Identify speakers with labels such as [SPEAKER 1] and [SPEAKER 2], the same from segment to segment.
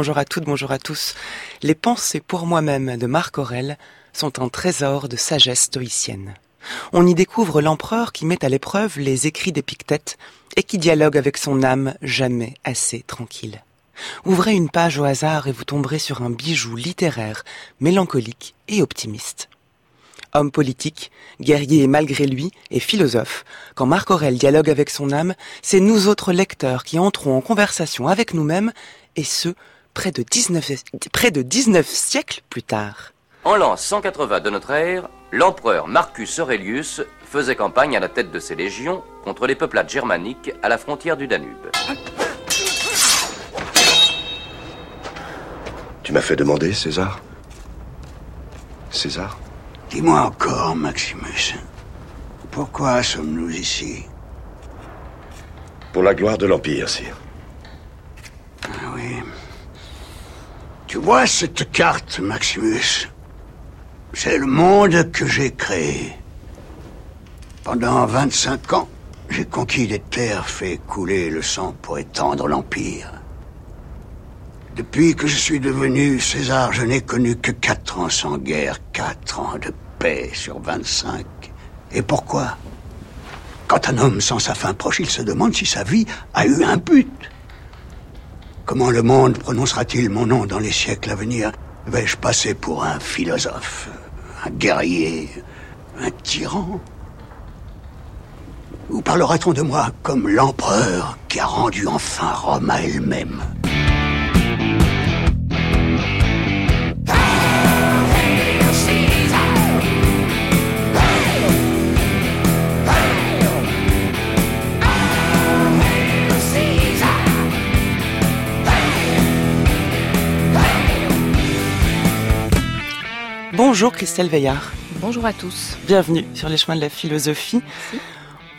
[SPEAKER 1] bonjour à toutes, bonjour à tous. Les pensées pour moi-même de Marc Aurèle sont un trésor de sagesse stoïcienne. On y découvre l'empereur qui met à l'épreuve les écrits d'Épictète et qui dialogue avec son âme jamais assez tranquille. Ouvrez une page au hasard et vous tomberez sur un bijou littéraire, mélancolique et optimiste. Homme politique, guerrier malgré lui et philosophe, quand Marc Aurèle dialogue avec son âme, c'est nous autres lecteurs qui entrons en conversation avec nous-mêmes, et ce, près de 19, près de 19 siècles plus tard.
[SPEAKER 2] En l'an 180 de notre ère, l'empereur Marcus Aurelius faisait campagne à la tête de ses légions contre les peuplades germaniques à la frontière du Danube.
[SPEAKER 3] Tu m'as fait demander, César? César?
[SPEAKER 4] Dis-moi encore, Maximus, pourquoi sommes-nous ici?
[SPEAKER 3] Pour la gloire de l'Empire, sire.
[SPEAKER 4] Ah oui. Tu vois cette carte, Maximus? C'est le monde que j'ai créé. Pendant 25 ans, j'ai conquis des terres, fait couler le sang pour étendre l'Empire. Depuis que je suis devenu César, je n'ai connu que quatre ans sans guerre, quatre ans de paix sur 25. Et pourquoi? Quand un homme sent sa fin proche, il se demande si sa vie a eu un but. Comment le monde prononcera-t-il mon nom dans les siècles à venir? Vais-je passer pour un philosophe, un guerrier, un tyran? Ou parlera-t-on de moi comme l'empereur qui a rendu enfin Rome à elle-même?
[SPEAKER 1] Bonjour Christelle Veillard.
[SPEAKER 5] Bonjour à tous.
[SPEAKER 1] Bienvenue sur les chemins de la philosophie.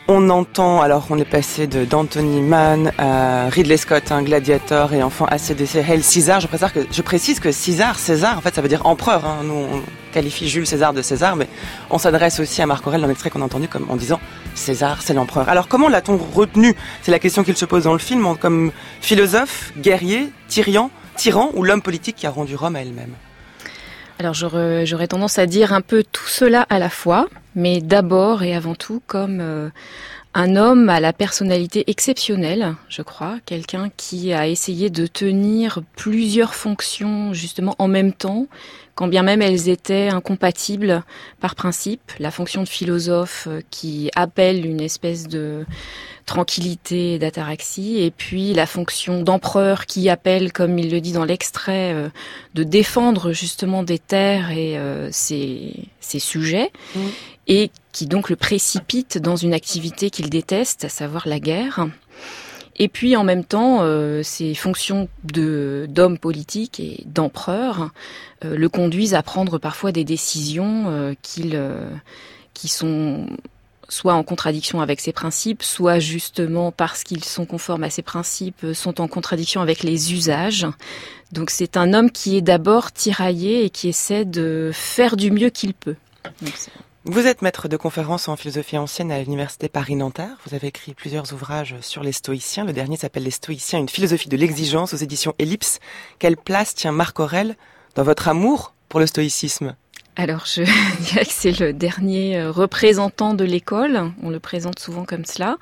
[SPEAKER 1] On entend, alors on est passé de d'Anthony Mann à Ridley Scott, un gladiator, et enfin ACDC, Hail César. Je, précise que, je précise que César, César, en fait, ça veut dire empereur. Hein. Nous, on qualifie Jules César de César, mais on s'adresse aussi à Marc Aurèle dans l'extrait qu'on a entendu comme en disant César, c'est l'empereur. Alors comment l'a-t-on retenu? C'est la question qu'il se pose dans le film, comme philosophe, guerrier, tyran, tyran ou l'homme politique qui a rendu Rome à elle-même
[SPEAKER 5] alors j'aurais tendance à dire un peu tout cela à la fois, mais d'abord et avant tout comme euh, un homme à la personnalité exceptionnelle, je crois, quelqu'un qui a essayé de tenir plusieurs fonctions justement en même temps, quand bien même elles étaient incompatibles par principe. La fonction de philosophe euh, qui appelle une espèce de tranquillité d'ataraxie, et puis la fonction d'empereur qui appelle, comme il le dit dans l'extrait, euh, de défendre justement des terres et euh, ses, sujets, mmh. et qui donc le précipite dans une activité qu'il déteste, à savoir la guerre. Et puis en même temps, euh, ces fonctions de d'homme politique et d'empereur le conduisent à prendre parfois des décisions qu'il qui sont soit en contradiction avec ses principes, soit justement parce qu'ils sont conformes à ses principes, sont en contradiction avec les usages. Donc c'est un homme qui est d'abord tiraillé et qui essaie de faire du mieux qu'il peut.
[SPEAKER 1] vous êtes maître de conférences en philosophie ancienne à l'université Paris-Nanterre. Vous avez écrit plusieurs ouvrages sur les stoïciens. Le dernier s'appelle Les stoïciens, une philosophie de l'exigence aux éditions Ellipse. Quelle place tient Marc Aurèle dans votre amour pour le stoïcisme?
[SPEAKER 5] Alors, je dirais que c'est le dernier euh, représentant de l'école. On le présente souvent comme cela.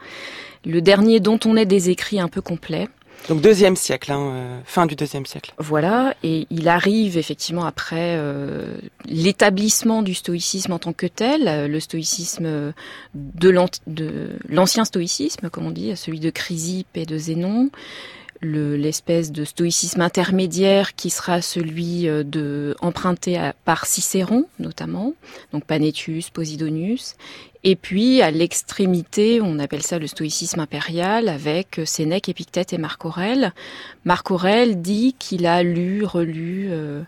[SPEAKER 5] Le dernier dont on ait des écrits un peu complets.
[SPEAKER 1] Donc deuxième siècle, hein, euh, fin du deuxième siècle.
[SPEAKER 5] Voilà, et il arrive effectivement après euh, l'établissement du stoïcisme en tant que tel, le stoïcisme de l'ancien stoïcisme, comme on dit, celui de Chrysippe et de Zénon, l'espèce de stoïcisme intermédiaire qui sera celui euh, de emprunté par Cicéron notamment, donc Panétius, Posidonius, et puis à l'extrémité, on appelle ça le stoïcisme impérial avec Sénèque, Épictète et Marc Aurèle. Marc Aurèle dit qu'il a lu, relu euh,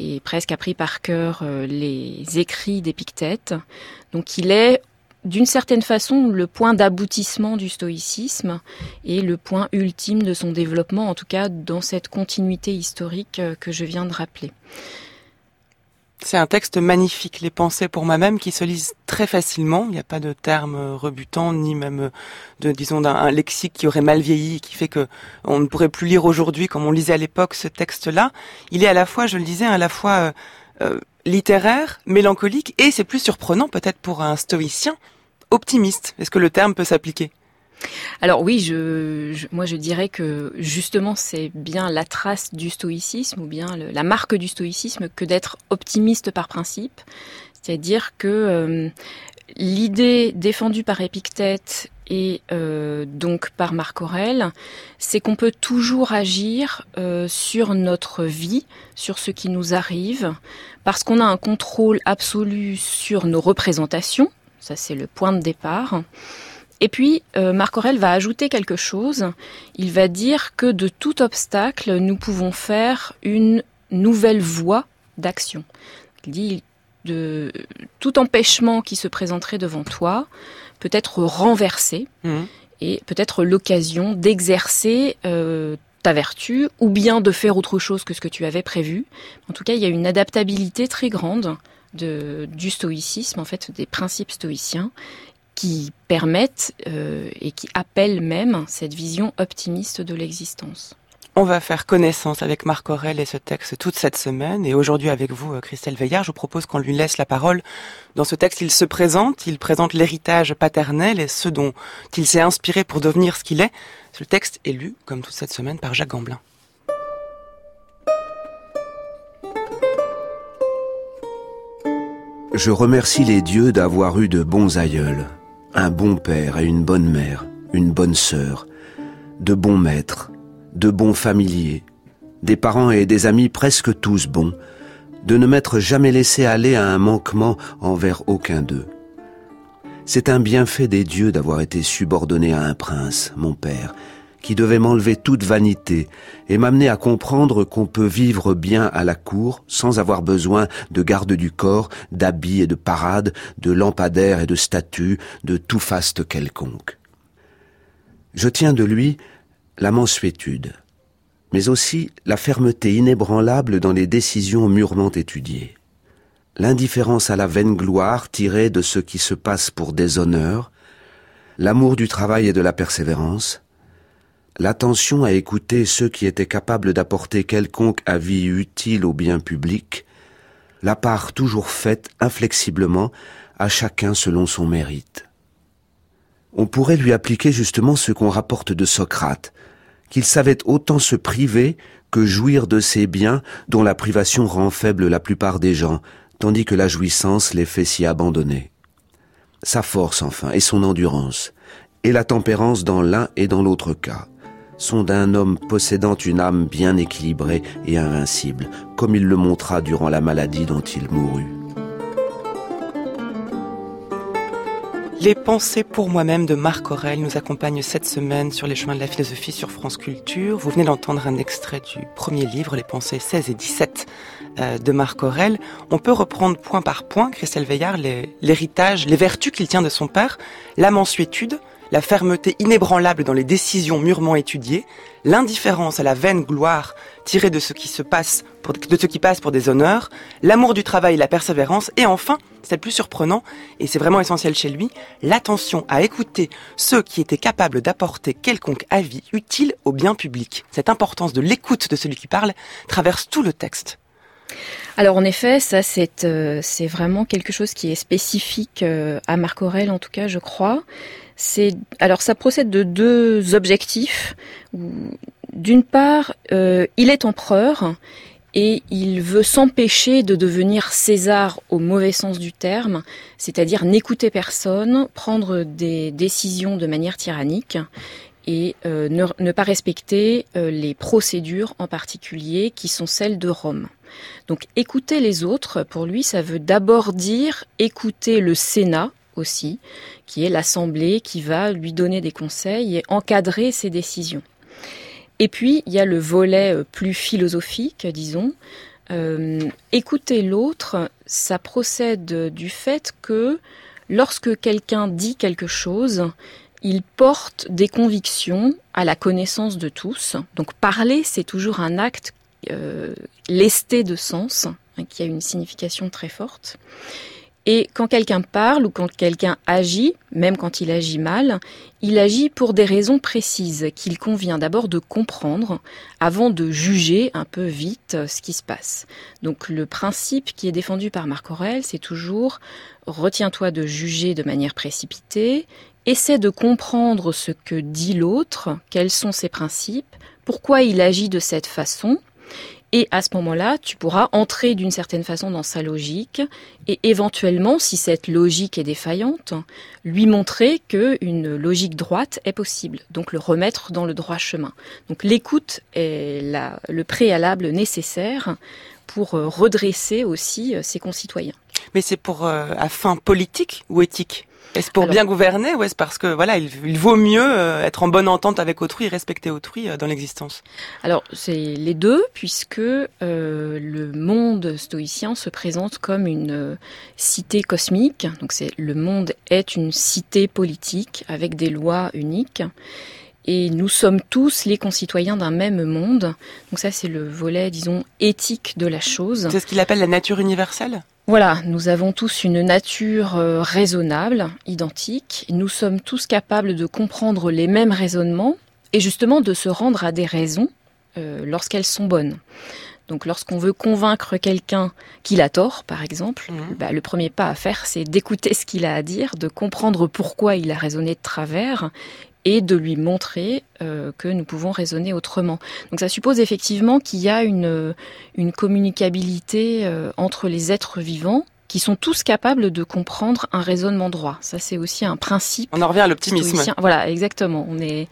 [SPEAKER 5] et presque appris par cœur euh, les écrits d'Épictète. Donc il est d'une certaine façon le point d'aboutissement du stoïcisme et le point ultime de son développement, en tout cas dans cette continuité historique euh, que je viens de rappeler.
[SPEAKER 1] C'est un texte magnifique, les pensées pour moi-même, qui se lisent très facilement. Il n'y a pas de termes rebutants, ni même de, disons, d'un lexique qui aurait mal vieilli, qui fait que on ne pourrait plus lire aujourd'hui comme on lisait à l'époque ce texte-là. Il est à la fois, je le disais, à la fois euh, euh, littéraire, mélancolique, et c'est plus surprenant peut-être pour un stoïcien, optimiste. Est-ce que le terme peut s'appliquer?
[SPEAKER 5] Alors oui, moi je dirais que justement c'est bien la trace du stoïcisme ou bien la marque du stoïcisme que d'être optimiste par principe. C'est-à-dire que euh, l'idée défendue par Épictète et euh, donc par Marc Aurèle, c'est qu'on peut toujours agir euh, sur notre vie, sur ce qui nous arrive, parce qu'on a un contrôle absolu sur nos représentations. Ça c'est le point de départ. Et puis, euh, Marc Aurel va ajouter quelque chose. Il va dire que de tout obstacle, nous pouvons faire une nouvelle voie d'action. Il dit de tout empêchement qui se présenterait devant toi peut être renversé mmh. et peut-être l'occasion d'exercer euh, ta vertu ou bien de faire autre chose que ce que tu avais prévu. En tout cas, il y a une adaptabilité très grande du stoïcisme, en fait, des principes stoïciens qui permettent euh, et qui appellent même cette vision optimiste de l'existence.
[SPEAKER 1] On va faire connaissance avec Marc Aurel et ce texte toute cette semaine. Et aujourd'hui avec vous, euh, Christelle Veillard, je vous propose qu'on lui laisse la parole. Dans ce texte, il se présente, il présente l'héritage paternel et ce dont il s'est inspiré pour devenir ce qu'il est. Ce texte est lu, comme toute cette semaine, par Jacques Gamblin.
[SPEAKER 6] Je remercie les dieux d'avoir eu de bons aïeuls un bon père et une bonne mère, une bonne sœur, de bons maîtres, de bons familiers, des parents et des amis presque tous bons, de ne m'être jamais laissé aller à un manquement envers aucun d'eux. C'est un bienfait des dieux d'avoir été subordonné à un prince, mon père, qui devait m'enlever toute vanité et m'amener à comprendre qu'on peut vivre bien à la cour sans avoir besoin de garde du corps, d'habits et de parades, de lampadaires et de statues, de tout faste quelconque. Je tiens de lui la mansuétude, mais aussi la fermeté inébranlable dans les décisions mûrement étudiées, l'indifférence à la vaine gloire tirée de ce qui se passe pour déshonneur, l'amour du travail et de la persévérance, l'attention à écouter ceux qui étaient capables d'apporter quelconque avis utile au bien public, la part toujours faite inflexiblement à chacun selon son mérite. On pourrait lui appliquer justement ce qu'on rapporte de Socrate, qu'il savait autant se priver que jouir de ses biens dont la privation rend faible la plupart des gens, tandis que la jouissance les fait s'y abandonner. Sa force enfin et son endurance, et la tempérance dans l'un et dans l'autre cas sont d'un homme possédant une âme bien équilibrée et invincible, comme il le montra durant la maladie dont il mourut.
[SPEAKER 1] Les pensées pour moi-même de Marc Aurel nous accompagnent cette semaine sur les chemins de la philosophie sur France Culture. Vous venez d'entendre un extrait du premier livre, Les pensées 16 et 17 euh, de Marc Aurel. On peut reprendre point par point, Christelle Veillard, l'héritage, les, les vertus qu'il tient de son père, la mansuétude, la fermeté inébranlable dans les décisions mûrement étudiées, l'indifférence à la vaine gloire tirée de ce qui se passe pour, des honneurs, l'amour du travail et la persévérance, et enfin, c'est le plus surprenant, et c'est vraiment essentiel chez lui, l'attention à écouter ceux qui étaient capables d'apporter quelconque avis utile au bien public. Cette importance de l'écoute de celui qui parle traverse tout le texte.
[SPEAKER 5] Alors en effet, ça c'est euh, vraiment quelque chose qui est spécifique euh, à Marc Aurel en tout cas, je crois. C'est alors ça procède de deux objectifs. D'une part, euh, il est empereur et il veut s'empêcher de devenir César au mauvais sens du terme, c'est-à-dire n'écouter personne, prendre des décisions de manière tyrannique et euh, ne, pas respecter euh, les procédures en particulier qui sont celles de Rome. Donc écouter les autres, pour lui, ça veut d'abord dire écouter le Sénat, qui est l'Assemblée qui va lui donner des conseils et encadrer ses décisions. Et puis, il y a le volet euh, plus philosophique, disons. Euh, écouter l'autre, ça procède du fait que lorsque quelqu'un dit quelque chose, il porte des convictions à la connaissance de tous. Donc parler, c'est toujours un acte euh, lesté de sens, hein, qui a une signification très forte. Et quand quelqu'un parle ou quand quelqu'un agit, même quand il agit mal, il agit pour des raisons précises qu'il convient d'abord de comprendre avant de juger un peu vite ce qui se passe. Donc le principe qui est défendu par Marc Aurèle, c'est toujours retiens-toi de juger de manière précipitée, essaie de comprendre ce que dit l'autre, quels sont ses principes, pourquoi il agit de cette façon, et à ce moment-là, tu pourras entrer d'une certaine façon dans sa logique et éventuellement, si cette logique est défaillante, lui montrer que une logique droite est possible. Donc le remettre dans le droit chemin. Donc l'écoute est la, le préalable nécessaire pour euh, redresser aussi euh, ses concitoyens.
[SPEAKER 1] Mais c'est pour euh, à fin politique ou éthique? Est-ce pour bien gouverner ou est-ce parce que voilà, il, vaut mieux euh, être en bonne entente avec autrui et respecter autrui euh, dans l'existence
[SPEAKER 5] Alors c'est les deux puisque euh, le monde stoïcien se présente comme une cité cosmique. Donc c'est le monde est une cité politique avec des lois uniques et nous sommes tous les concitoyens d'un même monde. Donc ça, c'est le volet, disons, éthique de la chose.
[SPEAKER 1] C'est ce qu'il appelle la nature universelle?
[SPEAKER 5] Voilà, nous avons tous une nature euh, raisonnable, identique. Nous sommes tous capables de comprendre les mêmes raisonnements et justement de se rendre à des raisons euh, lorsqu'elles sont bonnes. Donc lorsqu'on veut convaincre quelqu'un qu'il a tort, par exemple, mmh. bah, le premier pas à faire, c'est d'écouter ce qu'il a à dire, de comprendre pourquoi il a raisonné de travers et de lui montrer euh, que nous pouvons raisonner autrement. Donc ça suppose effectivement qu'il y a une, une communicabilité euh, entre les êtres vivants qui sont tous capables de comprendre un raisonnement droit. Ça, c'est aussi un principe.
[SPEAKER 1] On en revient à l'optimisme.
[SPEAKER 5] Voilà, exactement. On est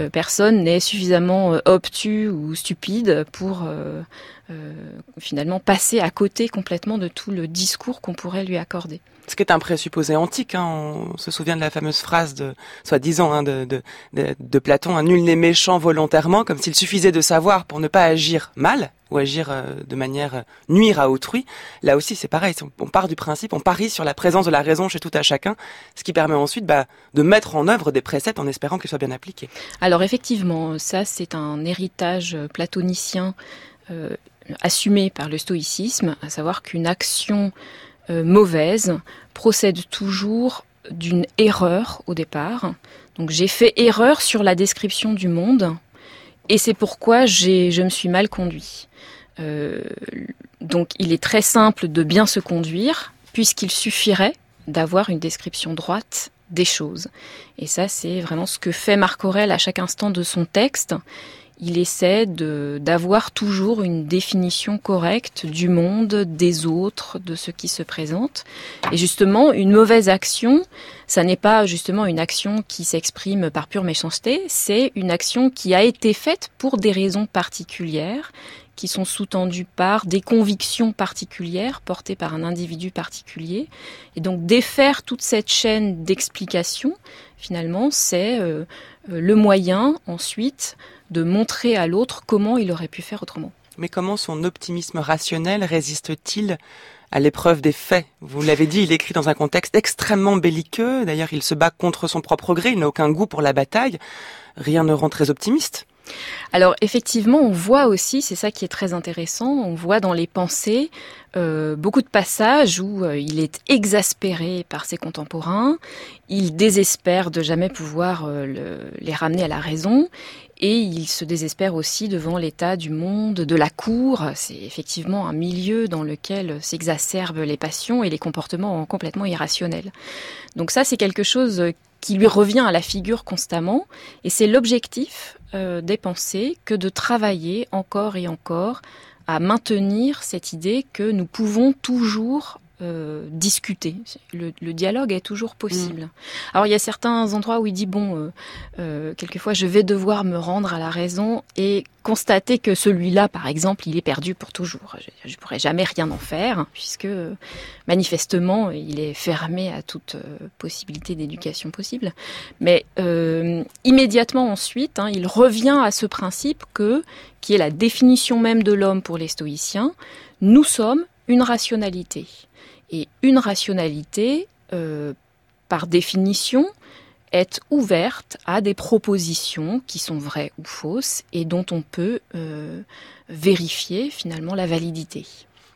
[SPEAKER 5] euh, personne n'est suffisamment euh, obtus ou stupide pour euh, finalement passer à côté complètement de tout le discours qu'on pourrait lui accorder.
[SPEAKER 1] Ce qui est un présupposé antique, hein, on se souvient de la fameuse phrase de, soi-disant, hein, de, Platon, un nul n'est méchant volontairement, comme s'il suffisait de savoir pour ne pas agir mal ou agir euh, de manière euh, nuire à autrui. Là aussi, c'est pareil, on part du principe, on parie sur la présence de la raison chez tout à chacun, ce qui permet ensuite bah, de mettre en œuvre des préceptes en espérant qu'ils soient bien appliqués.
[SPEAKER 5] Alors effectivement, ça c'est un héritage platonicien euh, assumé par le stoïcisme, à savoir qu'une action euh, mauvaise procède toujours d'une erreur au départ. Donc j'ai fait erreur sur la description du monde et c'est pourquoi je me suis mal conduit. Euh, donc il est très simple de bien se conduire puisqu'il suffirait d'avoir une description droite des choses. Et ça, c'est vraiment ce que fait Marc Aurèle à chaque instant de son texte il essaie d'avoir toujours une définition correcte du monde, des autres, de ce qui se présente. Et justement, une mauvaise action, ça n'est pas justement une action qui s'exprime par pure méchanceté, c'est une action qui a été faite pour des raisons particulières, qui sont sous-tendues par des convictions particulières portées par un individu particulier. Et donc défaire toute cette chaîne d'explications, finalement, c'est euh, le moyen ensuite de montrer à l'autre comment il aurait pu faire autrement.
[SPEAKER 1] Mais comment son optimisme rationnel résiste-t-il à l'épreuve des faits? Vous l'avez dit, il écrit dans un contexte extrêmement belliqueux. D'ailleurs, il se bat contre son propre gré. Il n'a aucun goût pour la bataille. Rien ne rend très optimiste.
[SPEAKER 5] Alors effectivement, on voit aussi, c'est ça qui est très intéressant, on voit dans les pensées euh, beaucoup de passages où euh, il est exaspéré par ses contemporains, il désespère de jamais pouvoir euh, les ramener à la raison, et il se désespère aussi devant l'état du monde, de la cour. C'est effectivement un milieu dans lequel s'exacerbent les passions et les comportements complètement irrationnels. Donc ça, c'est quelque chose qui lui revient à la figure constamment, et c'est l'objectif euh, des pensées que de travailler encore et encore à maintenir cette idée que nous pouvons toujours euh, discuter. Le, dialogue est toujours possible. Mm. Alors il y a certains endroits où il dit bon, euh, euh, quelquefois je vais devoir me rendre à la raison et constater que celui-là, par exemple, il est perdu pour toujours. Je, ne pourrais jamais rien en faire puisque manifestement il est fermé à toute possibilité d'éducation possible. Mais immédiatement ensuite, hein, il revient à ce principe que qui est la définition même de l'homme pour les stoïciens. Nous sommes une rationalité. Et une rationalité, euh, par définition, est ouverte à des propositions qui sont vraies ou fausses et dont on peut euh, vérifier finalement la validité.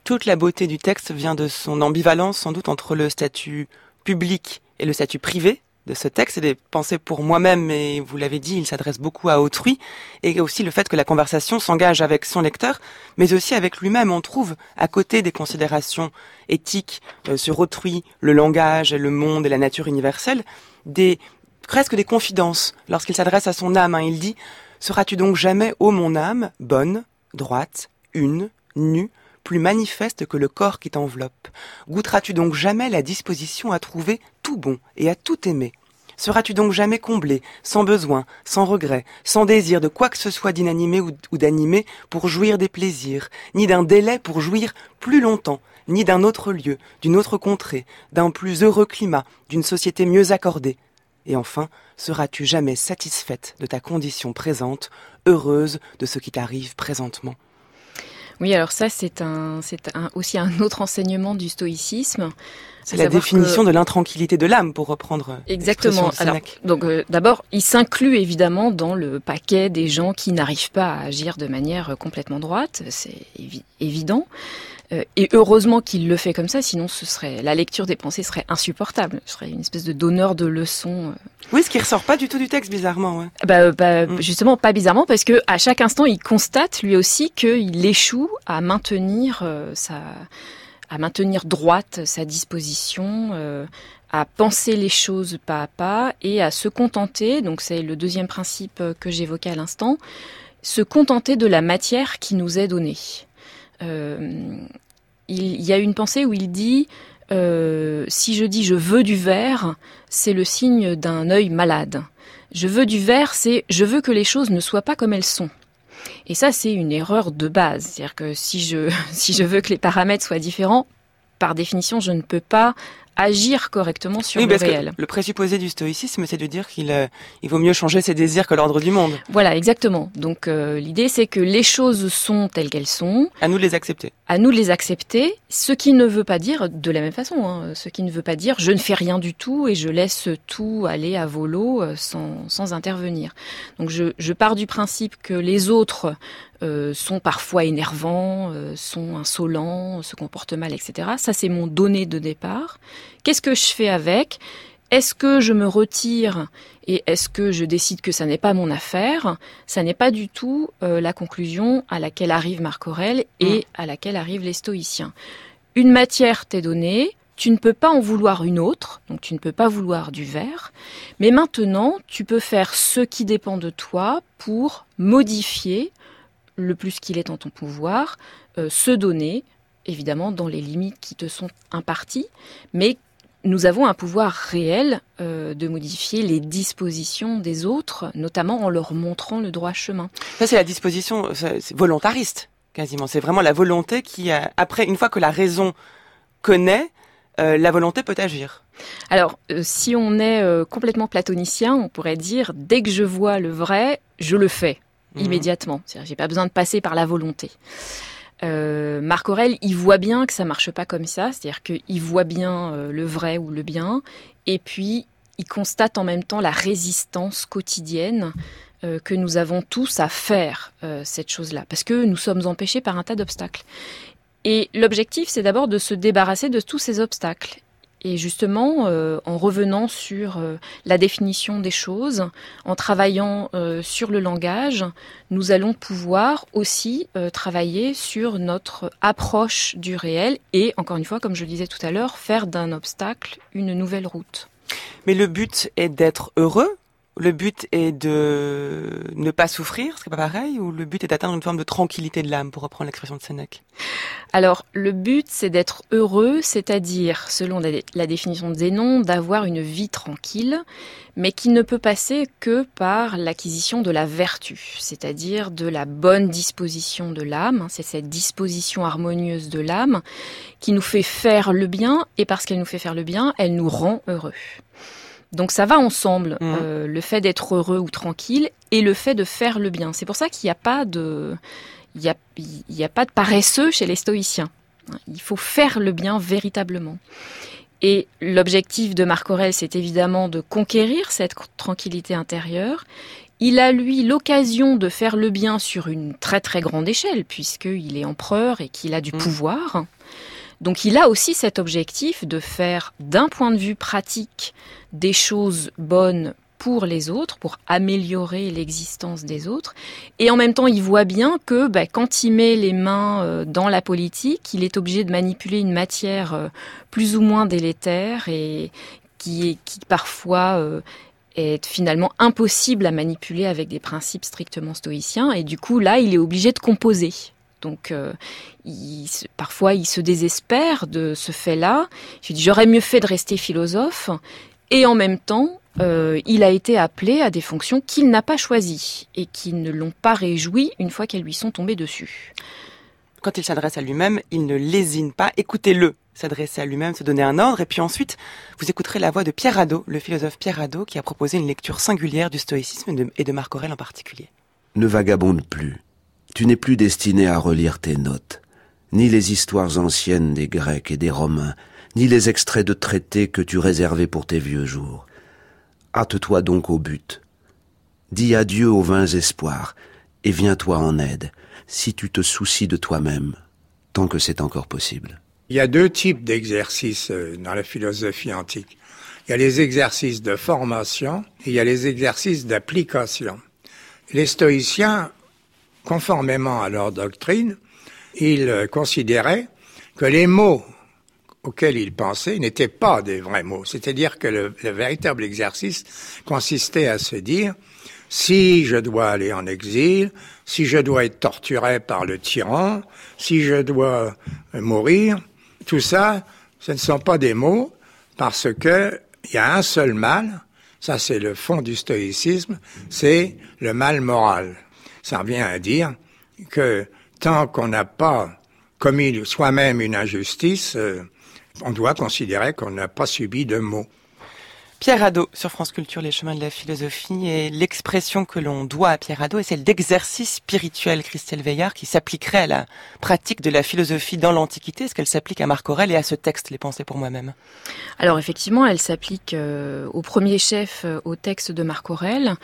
[SPEAKER 1] toute la beauté du texte vient de son ambivalence sans doute entre le statut public et le statut privé de ce texte et des pensées pour moi-même, mais vous l'avez dit, il s'adresse beaucoup à autrui, et aussi le fait que la conversation s'engage avec son lecteur, mais aussi avec lui-même. On trouve, à côté des considérations éthiques euh, sur autrui, le langage, le monde et la nature universelle, des presque des confidences. Lorsqu'il s'adresse à son âme, hein, il dit Seras-tu donc jamais, ô mon âme, bonne, droite, une, nue, plus manifeste que le corps qui t'enveloppe. Goûteras-tu donc jamais la disposition à trouver tout bon et à tout aimer? Seras-tu donc jamais comblé, sans besoin, sans regret, sans désir de quoi que ce soit d'inanimé ou, d'animé pour jouir des plaisirs, ni d'un délai pour jouir plus longtemps, ni d'un autre lieu, d'une autre contrée, d'un plus heureux climat, d'une société mieux accordée? Et enfin, seras-tu jamais satisfaite de ta condition présente, heureuse de ce qui t'arrive présentement?
[SPEAKER 5] Oui, alors ça, c'est un, c'est un, aussi un autre enseignement du stoïcisme.
[SPEAKER 1] C'est la définition de l'intranquillité de l'âme, pour reprendre.
[SPEAKER 5] Exactement. Alors, donc, euh, d'abord, il s'inclut évidemment dans le paquet des gens qui n'arrivent pas à agir de manière complètement droite. C'est évident. Euh, et heureusement qu'il le fait comme ça, sinon ce serait la lecture des pensées serait insupportable. Ce serait une espèce de donneur de leçons. Euh.
[SPEAKER 1] Oui, ce qui ressort pas du tout du texte, bizarrement. Ouais.
[SPEAKER 5] Bah, bah mm. justement, pas bizarrement, parce que à chaque instant, il constate lui aussi qu'il échoue à maintenir sa à maintenir droite sa disposition, euh, à penser les choses pas à pas et à se contenter, donc c'est le deuxième principe que j'évoquais à l'instant, se contenter de la matière qui nous est donnée. Euh, il, y a une pensée où il dit euh, si je dis je veux du verre, c'est le signe d'un œil malade. Je veux du verre, c'est je veux que les choses ne soient pas comme elles sont. Et ça, c'est une erreur de base. C'est-à-dire que si je, si je veux que les paramètres soient différents, par définition, je ne peux pas agir correctement sur
[SPEAKER 1] oui,
[SPEAKER 5] le
[SPEAKER 1] réel. le présupposé du stoïcisme, c'est de dire qu'il euh, il vaut mieux changer ses désirs que l'ordre du monde.
[SPEAKER 5] Voilà, exactement. Donc euh, l'idée, c'est que les choses sont telles qu'elles sont.
[SPEAKER 1] À nous de les accepter.
[SPEAKER 5] À nous de les accepter, ce qui ne veut pas dire, de la même façon, hein, ce qui ne veut pas dire je ne fais rien du tout et je laisse tout aller à volo euh, sans, sans intervenir. Donc je, je pars du principe que les autres euh, sont parfois énervants, euh, sont insolents, se comportent mal, etc. Ça, c'est mon donné de départ. Qu'est-ce que je fais avec? Est-ce que je me retire et est-ce que je décide que ça n'est pas mon affaire? Ça n'est pas du tout euh, la conclusion à laquelle arrive Marc Aurèle et mm. à laquelle arrivent les stoïciens. Une matière t'est donnée, tu ne peux pas en vouloir une autre, donc tu ne peux pas vouloir du verre, mais maintenant tu peux faire ce qui dépend de toi pour modifier le plus qu'il est en ton pouvoir, euh, se donner, évidemment dans les limites qui te sont imparties, mais nous avons un pouvoir réel euh, de modifier les dispositions des autres, notamment en leur montrant le droit chemin.
[SPEAKER 1] Ça, c'est la disposition volontariste, quasiment. C'est vraiment la volonté qui, après, une fois que la raison connaît, euh, la volonté peut agir.
[SPEAKER 5] Alors, si on est complètement platonicien, on pourrait dire, dès que je vois le vrai, je le fais. Mhm. immédiatement. J'ai pas besoin de passer par la volonté. Euh, Marc Aurel, il voit bien que ça marche pas comme ça, c'est-à-dire qu'il voit bien euh, le vrai ou le bien, et puis il constate en même temps la résistance quotidienne euh, que nous avons tous à faire cette chose-là, parce que nous sommes empêchés par un tas d'obstacles. Et l'objectif, c'est d'abord de se débarrasser de tous ces obstacles. Et justement, euh, en revenant sur euh, la définition des choses, en travaillant euh, sur le langage, nous allons pouvoir aussi travailler sur notre approche du réel et, encore une fois, comme je le disais tout à l'heure, faire d'un obstacle une nouvelle route.
[SPEAKER 1] Mais le but est d'être heureux le but est de ne pas souffrir, ce qui n'est pas pareil, ou le but est d'atteindre une forme de tranquillité de l'âme, pour reprendre l'expression de Sénèque?
[SPEAKER 5] Alors, le but, c'est d'être heureux, c'est-à-dire, selon la définition de Zénon, d'avoir une vie tranquille, mais qui ne peut passer que par l'acquisition de la vertu, c'est-à-dire de la bonne disposition de l'âme. C'est cette disposition harmonieuse de l'âme qui nous fait faire le bien, et parce qu'elle nous fait faire le bien, elle nous rend heureux. Donc ça va ensemble, mmh. euh, le fait d'être heureux ou tranquille et le fait de faire le bien. C'est pour ça qu'il n'y a pas de, il y a, il y a pas de paresseux chez les stoïciens. Il faut faire le bien véritablement. Et l'objectif de Marc Aurèle, c'est évidemment de conquérir cette tranquillité intérieure Il a, lui, l'occasion de faire le bien sur une très très grande échelle, puisqu'il est empereur et qu'il a du mmh. pouvoir. Donc il a aussi cet objectif de faire, d'un point de vue pratique, des choses bonnes pour les autres, pour améliorer l'existence des autres. Et en même temps, il voit bien que bah, quand il met les mains euh, dans la politique, il est obligé de manipuler une matière euh, plus ou moins délétère et qui, qui parfois euh, est finalement impossible à manipuler avec des principes strictement stoïciens. Et du coup, là, il est obligé de composer. Donc, il, parfois, il se désespère de ce fait-là. Je dis, j'aurais mieux fait de rester philosophe. Et en même temps, euh, il a été appelé à des fonctions qu'il n'a pas choisies et qui ne l'ont pas réjoui une fois qu'elles lui sont tombées dessus.
[SPEAKER 1] Quand il s'adresse à lui-même, il ne lésine pas. Écoutez-le s'adresser à lui-même, se donner un ordre, et puis ensuite, vous écouterez la voix de Pierre Hadot, le philosophe Pierre Hadot, qui a proposé une lecture singulière du stoïcisme et de Marc Aurèle en particulier.
[SPEAKER 6] Ne vagabonde plus. Tu n'es plus destiné à relire tes notes, ni les histoires anciennes des Grecs et des Romains, ni les extraits de traités que tu réservais pour tes vieux jours. Hâte-toi donc au but. Dis adieu aux vains espoirs, et viens-toi en aide, si tu te soucies de toi-même, tant que c'est encore possible.
[SPEAKER 7] Il y a deux types d'exercices euh, dans la philosophie antique. Il y a les exercices de formation et il y a les exercices d'application. Les stoïciens, conformément à leur doctrine, ils considéraient que les mots auxquels il pensait n'étaient pas des vrais mots. C'est-à-dire que le, véritable exercice consistait à se dire, si je dois aller en exil, si je dois être torturé par le tyran, si je dois mourir, tout ça, ce ne sont pas des mots parce que il y a un seul mal, ça c'est le fond du stoïcisme, c'est le mal moral. Ça revient à dire que tant qu'on n'a pas commis soi-même une injustice, euh, on doit considérer qu'on n'a pas subi de mots.
[SPEAKER 1] Pierre Hadot sur France Culture, les chemins de la philosophie et l'expression que l'on doit à Pierre Hadot est celle d'exercice spirituel, Christelle Veillard, qui s'appliquerait à la pratique de la philosophie dans l'Antiquité. Est-ce qu'elle s'applique à Marc Aurèle et à ce texte, Les pensées pour moi-même?
[SPEAKER 5] Alors effectivement, elle s'applique euh, au premier chef euh, au texte de Marc Aurèle,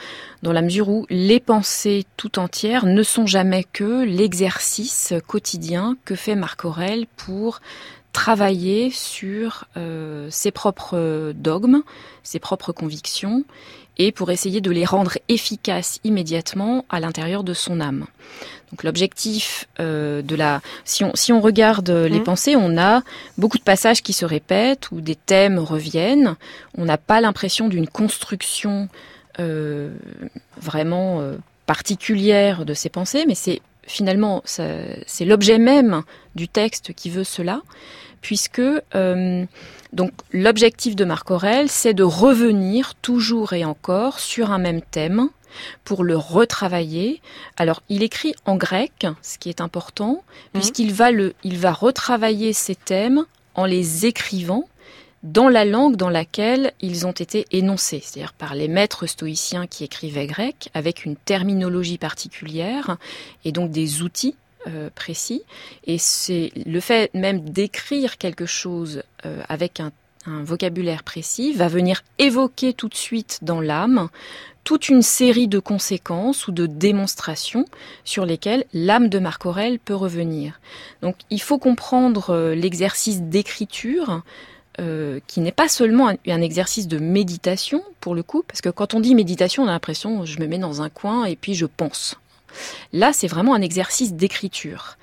[SPEAKER 5] dans la mesure où les pensées tout entières ne sont jamais que l'exercice quotidien que fait Marc Aurèle pour travailler sur euh, ses propres dogmes, ses propres convictions, et pour essayer de les rendre efficaces immédiatement à l'intérieur de son âme. Donc l'objectif euh, de la, si on, si on regarde les mmh. pensées, on a beaucoup de passages qui se répètent ou des thèmes reviennent. On n'a pas l'impression d'une construction euh, vraiment particulière de ces pensées, mais c'est finalement c'est l'objet même du texte qui veut cela puisque euh, donc l'objectif de Marc Aurèle, c'est de revenir toujours et encore sur un même thème pour le retravailler. Alors, il écrit en grec, ce qui est important, mhm. puisqu'il va le, il va retravailler ces thèmes en les écrivant dans la langue dans laquelle ils ont été énoncés, c'est-à-dire par les maîtres stoïciens qui écrivaient grec, avec une terminologie particulière et donc des outils euh, précis. Et c'est le fait même d'écrire quelque chose euh, avec un, vocabulaire précis va venir évoquer tout de suite dans l'âme toute une série de conséquences ou de démonstrations sur lesquelles l'âme de Marc Aurèle peut revenir. Donc il faut comprendre euh, l'exercice d'écriture qui n'est pas seulement un, exercice de méditation pour le coup, parce que quand on dit méditation, on a l'impression je me mets dans un coin et puis je pense. Là, c'est vraiment un exercice d'écriture.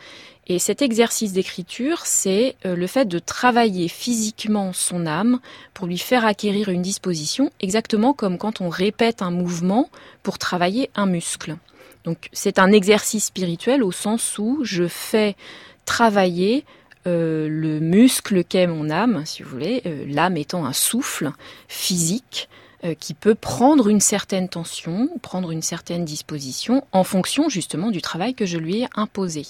[SPEAKER 5] Et cet exercice d'écriture, c'est euh, le fait de travailler physiquement son âme pour lui faire acquérir une disposition, exactement comme quand on répète un mouvement pour travailler un muscle. Donc c'est un exercice spirituel au sens où je fais travailler euh, le muscle qu'est mon âme, si vous voulez, euh, l'âme étant un souffle physique euh, qui peut prendre une certaine tension, prendre une certaine disposition en fonction justement du travail que je lui ai imposé.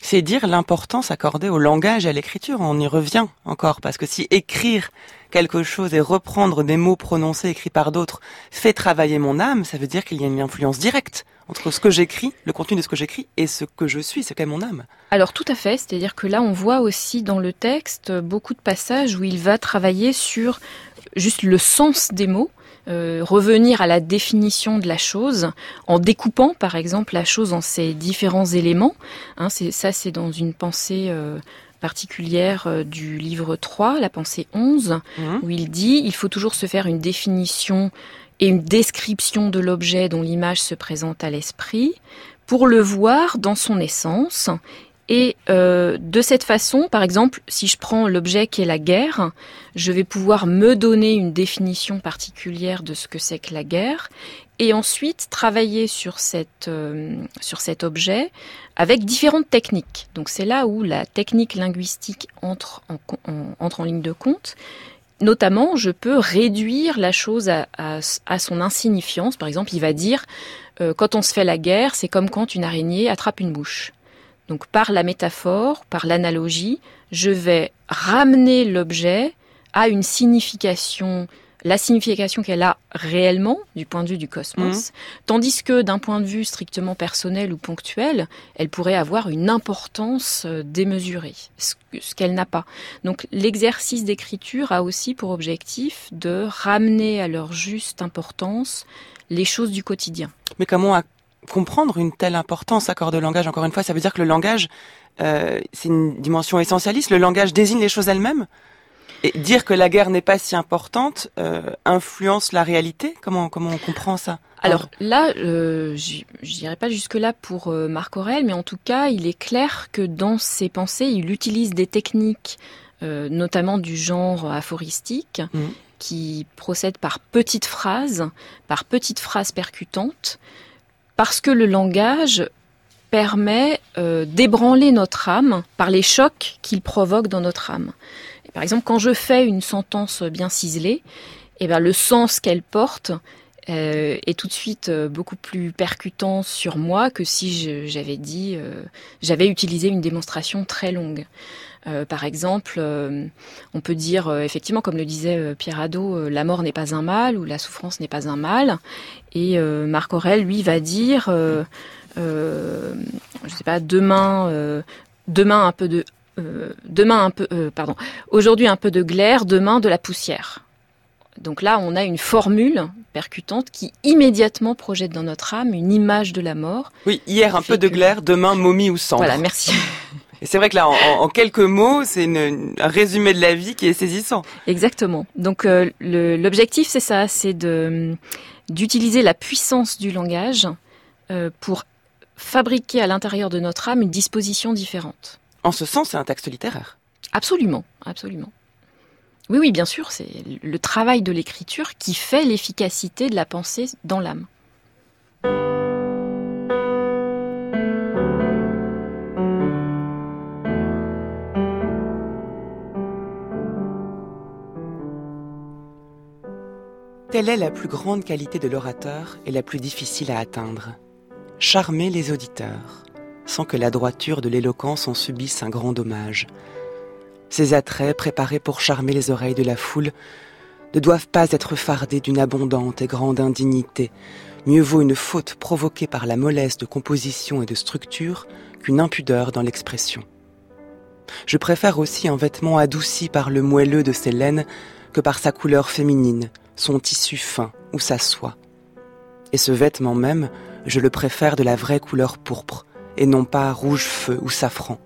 [SPEAKER 1] C'est dire l'importance accordée au langage et à l'écriture. On y revient encore parce que si écrire quelque chose et reprendre des mots prononcés écrits par d'autres fait travailler mon âme, ça veut dire qu'il y a une influence directe entre ce que j'écris, le contenu de ce que j'écris, et ce que je suis, ce qu'est mon âme.
[SPEAKER 5] Alors tout à fait, c'est-à-dire que là on voit aussi dans le texte beaucoup de passages où il va travailler sur juste le sens des mots, euh, revenir à la définition de la chose en découpant par exemple la chose en ses différents éléments. Hein, ça c'est dans une pensée euh, particulière euh, du livre 3, la pensée 11,
[SPEAKER 1] Mhm.
[SPEAKER 5] où il dit il faut toujours se faire une définition et une description de l'objet dont l'image se présente à l'esprit pour le voir dans son essence. Et euh, de cette façon, par exemple, si je prends l'objet qui est la guerre, je vais pouvoir me donner une définition particulière de ce que c'est que la guerre, et ensuite travailler sur, cette, euh, sur cet objet avec différentes techniques. Donc c'est là où la technique linguistique entre en, entre en ligne de compte. Notamment, je peux réduire la chose à, à- à son insignifiance. Par exemple, il va dire, euh, quand on se fait la guerre, c'est comme quand une araignée attrape une mouche. Donc par la métaphore, par l'analogie, je vais ramener l'objet à une signification, la signification qu'elle a réellement du point de vue du cosmos, tandis que d'un point de vue strictement personnel ou ponctuel, elle pourrait avoir une importance euh, démesurée, ce que- ce qu'elle n'a pas. Donc l'exercice d'écriture a aussi pour objectif de ramener à leur juste importance les choses du quotidien.
[SPEAKER 1] Mais comment comprendre une telle importance, accord de langage Encore une fois, ça veut dire que le langage, euh, c'est une dimension essentialiste. Le langage désigne les choses elles-mêmes. Et dire que la guerre n'est pas si importante euh, influence la réalité Comment comment on comprend ça?
[SPEAKER 5] Alors là, euh, je dirais pas jusque-là pour euh, Marc Aurèle, mais en tout cas, il est clair que dans ses pensées, il utilise des techniques, notamment du genre aphoristique,
[SPEAKER 1] Mhm.
[SPEAKER 5] qui procèdent par petites phrases, par petites phrases percutantes, parce que le langage permet euh, d'ébranler notre âme par les chocs qu'il provoque dans notre âme. Par exemple, quand je fais une sentence bien ciselée, eh ben, le sens qu'elle porte euh, est tout de suite euh, beaucoup plus percutant sur moi que si j'avais dit, j'avais utilisé une démonstration très longue. Euh, par exemple, euh, on peut dire euh, effectivement, comme le disait Pierre Hadot, la mort n'est pas un mal ou la souffrance n'est pas un mal. Et Marc Aurèle, lui, va dire, je sais pas, demain, demain un peu de, demain un peu, pardon, aujourd'hui un peu de glaire, demain de la poussière. Donc là, on a une formule percutante qui immédiatement projette dans notre âme une image de la mort.
[SPEAKER 1] Oui, hier un peu de glaire, demain momie ou cendre.
[SPEAKER 5] Voilà, merci.
[SPEAKER 1] Et c'est vrai que là, en, quelques mots, c'est un résumé de la vie qui est saisissant.
[SPEAKER 5] Exactement. Donc euh, l'objectif, c'est ça, c'est d'utiliser la puissance du langage euh, pour fabriquer à l'intérieur de notre âme une disposition différente.
[SPEAKER 1] En ce sens, c'est un texte littéraire.
[SPEAKER 5] Absolument, absolument. Oui, oui, bien sûr, c'est le travail de l'écriture qui fait l'efficacité de la pensée dans l'âme.
[SPEAKER 1] Telle est la plus grande qualité de l'orateur et la plus difficile à atteindre? Charmer les auditeurs, sans que la droiture de l'éloquence en subisse un grand dommage. Ces attraits, préparés pour charmer les oreilles de la foule, ne doivent pas être fardés d'une abondante et grande indignité. Mieux vaut une faute provoquée par la mollesse de composition et de structure qu'une impudeur dans l'expression. Je préfère aussi un vêtement adouci par le moelleux de ses laines que par sa couleur féminine, son tissu fin ou sa soie. Et ce vêtement même, je le préfère de la vraie couleur pourpre, et non pas rouge feu ou safran.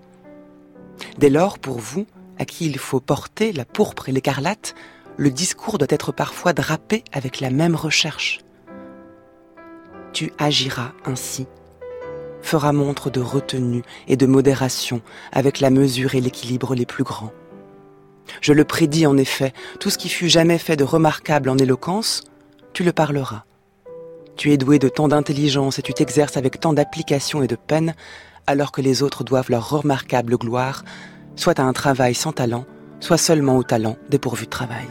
[SPEAKER 1] Dès lors, pour vous, à qui il faut porter la pourpre et l'écarlate, le discours doit être parfois drapé avec la même recherche. Tu agiras ainsi, feras montre de retenue et de modération avec la mesure et l'équilibre les plus grands. Je le prédis en effet, tout ce qui fut jamais fait de remarquable en éloquence, tu le parleras. Tu es doué de tant d'intelligence et tu t'exerces avec tant d'application et de peine, alors que les autres doivent leur remarquable gloire, soit à un travail sans talent, soit seulement au talent dépourvu de travail.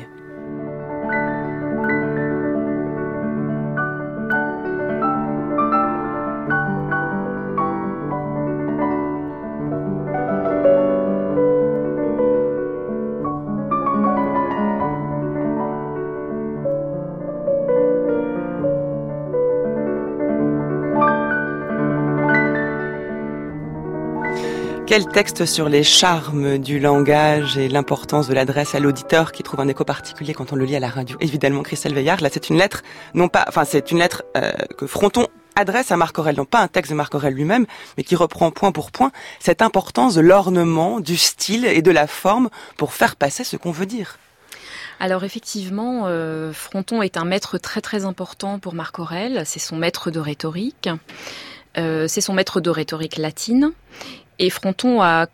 [SPEAKER 1] Quel texte sur les charmes du langage et l'importance de l'adresse à l'auditeur qui trouve un écho particulier quand on le lit à la radio? Évidemment, Christelle Veillard, là c'est une lettre, non pas, enfin c'est une lettre euh, que Fronton adresse à Marc Aurel, non pas un texte de Marc Aurel lui-même, mais qui reprend point pour point cette importance de l'ornement, du style et de la forme pour faire passer ce qu'on veut dire.
[SPEAKER 5] Alors effectivement, euh, Fronton est un maître très très important pour Marc Aurel. C'est son maître de rhétorique. Euh, c'est son maître de rhétorique latine. Et Fronton a,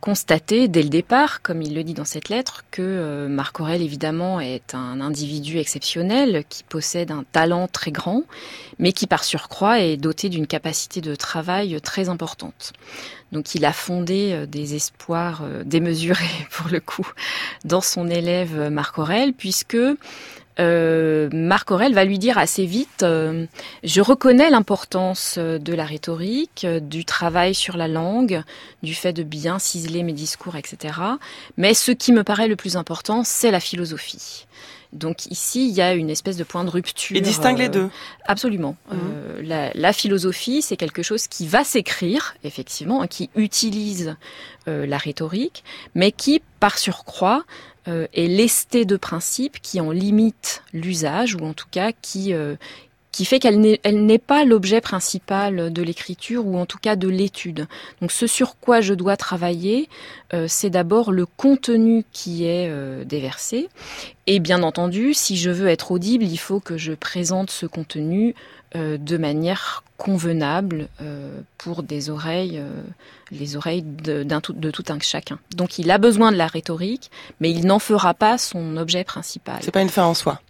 [SPEAKER 5] constaté dès le départ, comme il le dit dans cette lettre, que euh, Marc Aurel évidemment est un individu exceptionnel qui possède un talent très grand, mais qui par surcroît est doté d'une capacité de travail très importante. Donc il a fondé euh, des espoirs euh, démesurés pour le coup dans son élève Marc Aurel, puisque euh, Marc Aurel va lui dire assez vite euh, Je reconnais l'importance euh, de la rhétorique, du travail sur la langue, du fait de bien ciseler mes discours, etc. Mais ce qui me paraît le plus important, c'est la philosophie. Donc ici, il y a une espèce de point de rupture.
[SPEAKER 1] Il distingue les deux.
[SPEAKER 5] Absolument. Mhm. la, philosophie, c'est quelque chose qui va s'écrire, effectivement, hein, qui utilise la rhétorique, mais qui, par surcroît, euh, est lesté de principes qui en limitent l'usage ou en tout cas qui euh, qui fait qu'elle n'est pas l'objet principal de l'écriture ou en tout cas de l'étude. Donc ce sur quoi je dois travailler, euh, c'est d'abord le contenu qui est déversé. Et bien entendu, si je veux être audible, il faut que je présente ce contenu de manière convenable pour des oreilles les oreilles de, tout, de tout un chacun. Donc il a besoin de la rhétorique, mais il n'en fera pas son objet principal.
[SPEAKER 1] C'est pas une fin en soi.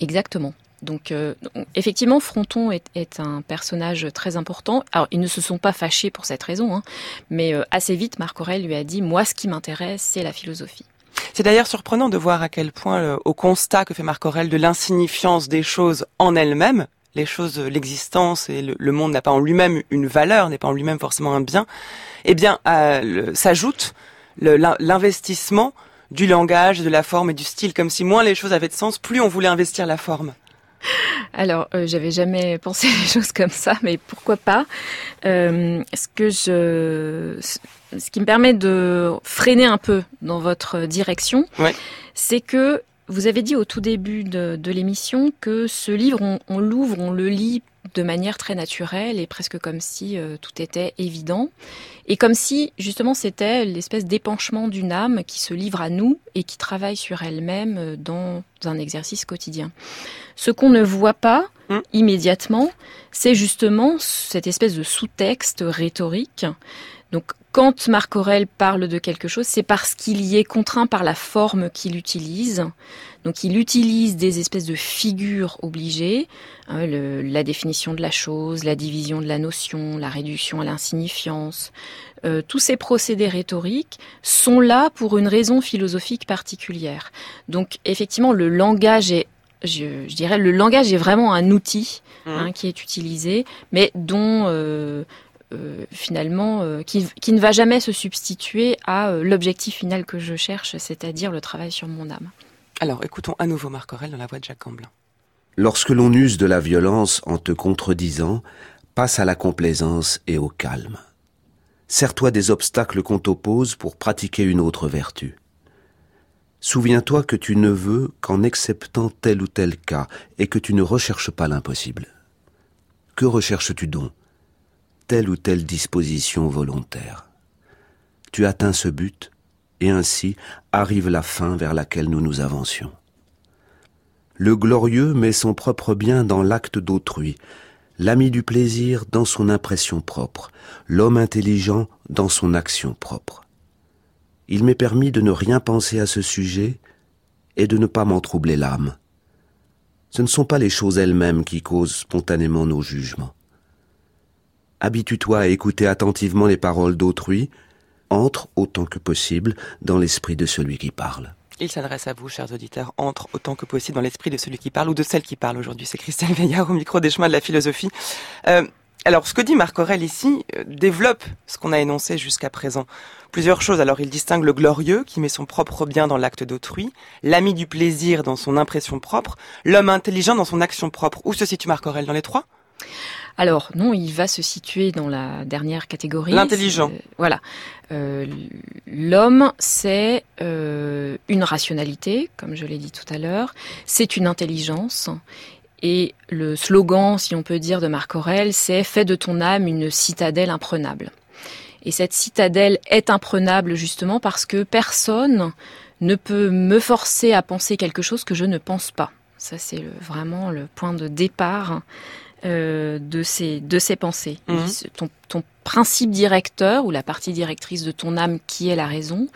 [SPEAKER 5] Exactement. Donc, euh, effectivement, Fronton est, un personnage très important. Alors ils ne se sont pas fâchés pour cette raison, hein, mais euh, assez vite Marc Aurèle lui a dit moi ce qui m'intéresse c'est la philosophie.
[SPEAKER 1] C'est d'ailleurs surprenant de voir à quel point, euh, au constat que fait Marc Aurèle de l'insignifiance des choses en elles-mêmes, les choses, l'existence et le, monde n'a pas en lui-même une valeur, n'est pas en lui-même forcément un bien, eh bien, euh, s'ajoute l'investissement du langage, de la forme et du style, comme si moins les choses avaient de sens, plus on voulait investir la forme.
[SPEAKER 5] Alors, euh, j'avais jamais pensé les choses comme ça, mais pourquoi pas? Euh, Ce que je, ce qui me permet de freiner un peu dans votre direction, c'est que vous avez dit au tout début de, l'émission que ce livre, on, l'ouvre, on le lit de manière très naturelle et presque comme si euh, tout était évident. Et comme si justement c'était l'espèce d'épanchement d'une âme qui se livre à nous et qui travaille sur elle-même euh, dans un exercice quotidien. Ce qu'on ne voit pas mmh. immédiatement, c'est justement cette espèce de sous-texte rhétorique. Donc quand Marc Aurel parle de quelque chose, c'est parce qu'il y est contraint par la forme qu'il utilise. Donc il utilise des espèces de figures obligées, hein, la définition de la chose, la division de la notion, la réduction à l'insignifiance. Euh, tous ces procédés rhétoriques sont là pour une raison philosophique particulière. Donc effectivement, le langage est je, dirais le langage est vraiment un outil mmh. hein, qui est utilisé, mais dont euh, euh, finalement, euh, qui, ne va jamais se substituer à euh, l'objectif final que je cherche, c'est-à-dire le travail sur mon âme.
[SPEAKER 1] Alors, écoutons à nouveau Marc Aurel dans la voix de Jacques Camblin.
[SPEAKER 6] Lorsque l'on use de la violence en te contredisant, passe à la complaisance et au calme. Sers-toi des obstacles qu'on t'oppose pour pratiquer une autre vertu. Souviens-toi que tu ne veux qu'en acceptant tel ou tel cas et que tu ne recherches pas l'impossible. Que recherches-tu donc? Telle ou telle disposition volontaire. Tu atteins ce but, et ainsi arrive la fin vers laquelle nous nous avancions. Le glorieux met son propre bien dans l'acte d'autrui, l'ami du plaisir dans son impression propre, l'homme intelligent dans son action propre. Il m'est permis de ne rien penser à ce sujet et de ne pas m'en troubler l'âme. Ce ne sont pas les choses elles-mêmes qui causent spontanément nos jugements habitue-toi à écouter attentivement les paroles d'autrui, entre autant que possible dans l'esprit de celui qui parle.
[SPEAKER 1] Il s'adresse à vous, chers auditeurs, entre autant que possible dans l'esprit de celui qui parle ou de celle qui parle aujourd'hui. C'est Christelle Veillard au micro des chemins de la philosophie. Euh, alors, ce que dit Marc Aurel ici euh, développe ce qu'on a énoncé jusqu'à présent. Plusieurs choses. Alors, il distingue le glorieux, qui met son propre bien dans l'acte d'autrui, l'ami du plaisir dans son impression propre, l'homme intelligent dans son action propre. Où se situe Marc Aurel dans les trois?
[SPEAKER 5] Alors non, il va se situer dans la dernière catégorie.
[SPEAKER 1] L'intelligent.
[SPEAKER 5] voilà. Euh, L'homme, c'est euh, une rationalité, comme je l'ai dit tout à l'heure. C'est une intelligence. Et le slogan, si on peut dire, de Marc Aurèle, c'est Fais de ton âme une citadelle imprenable. Et cette citadelle est imprenable justement parce que personne ne peut me forcer à penser quelque chose que je ne pense pas. Ça, c'est vraiment le point de départ euh, de, ces, de ces pensées.
[SPEAKER 1] Mhm.
[SPEAKER 5] Ton, ton principe directeur ou la partie directrice de ton âme qui est la raison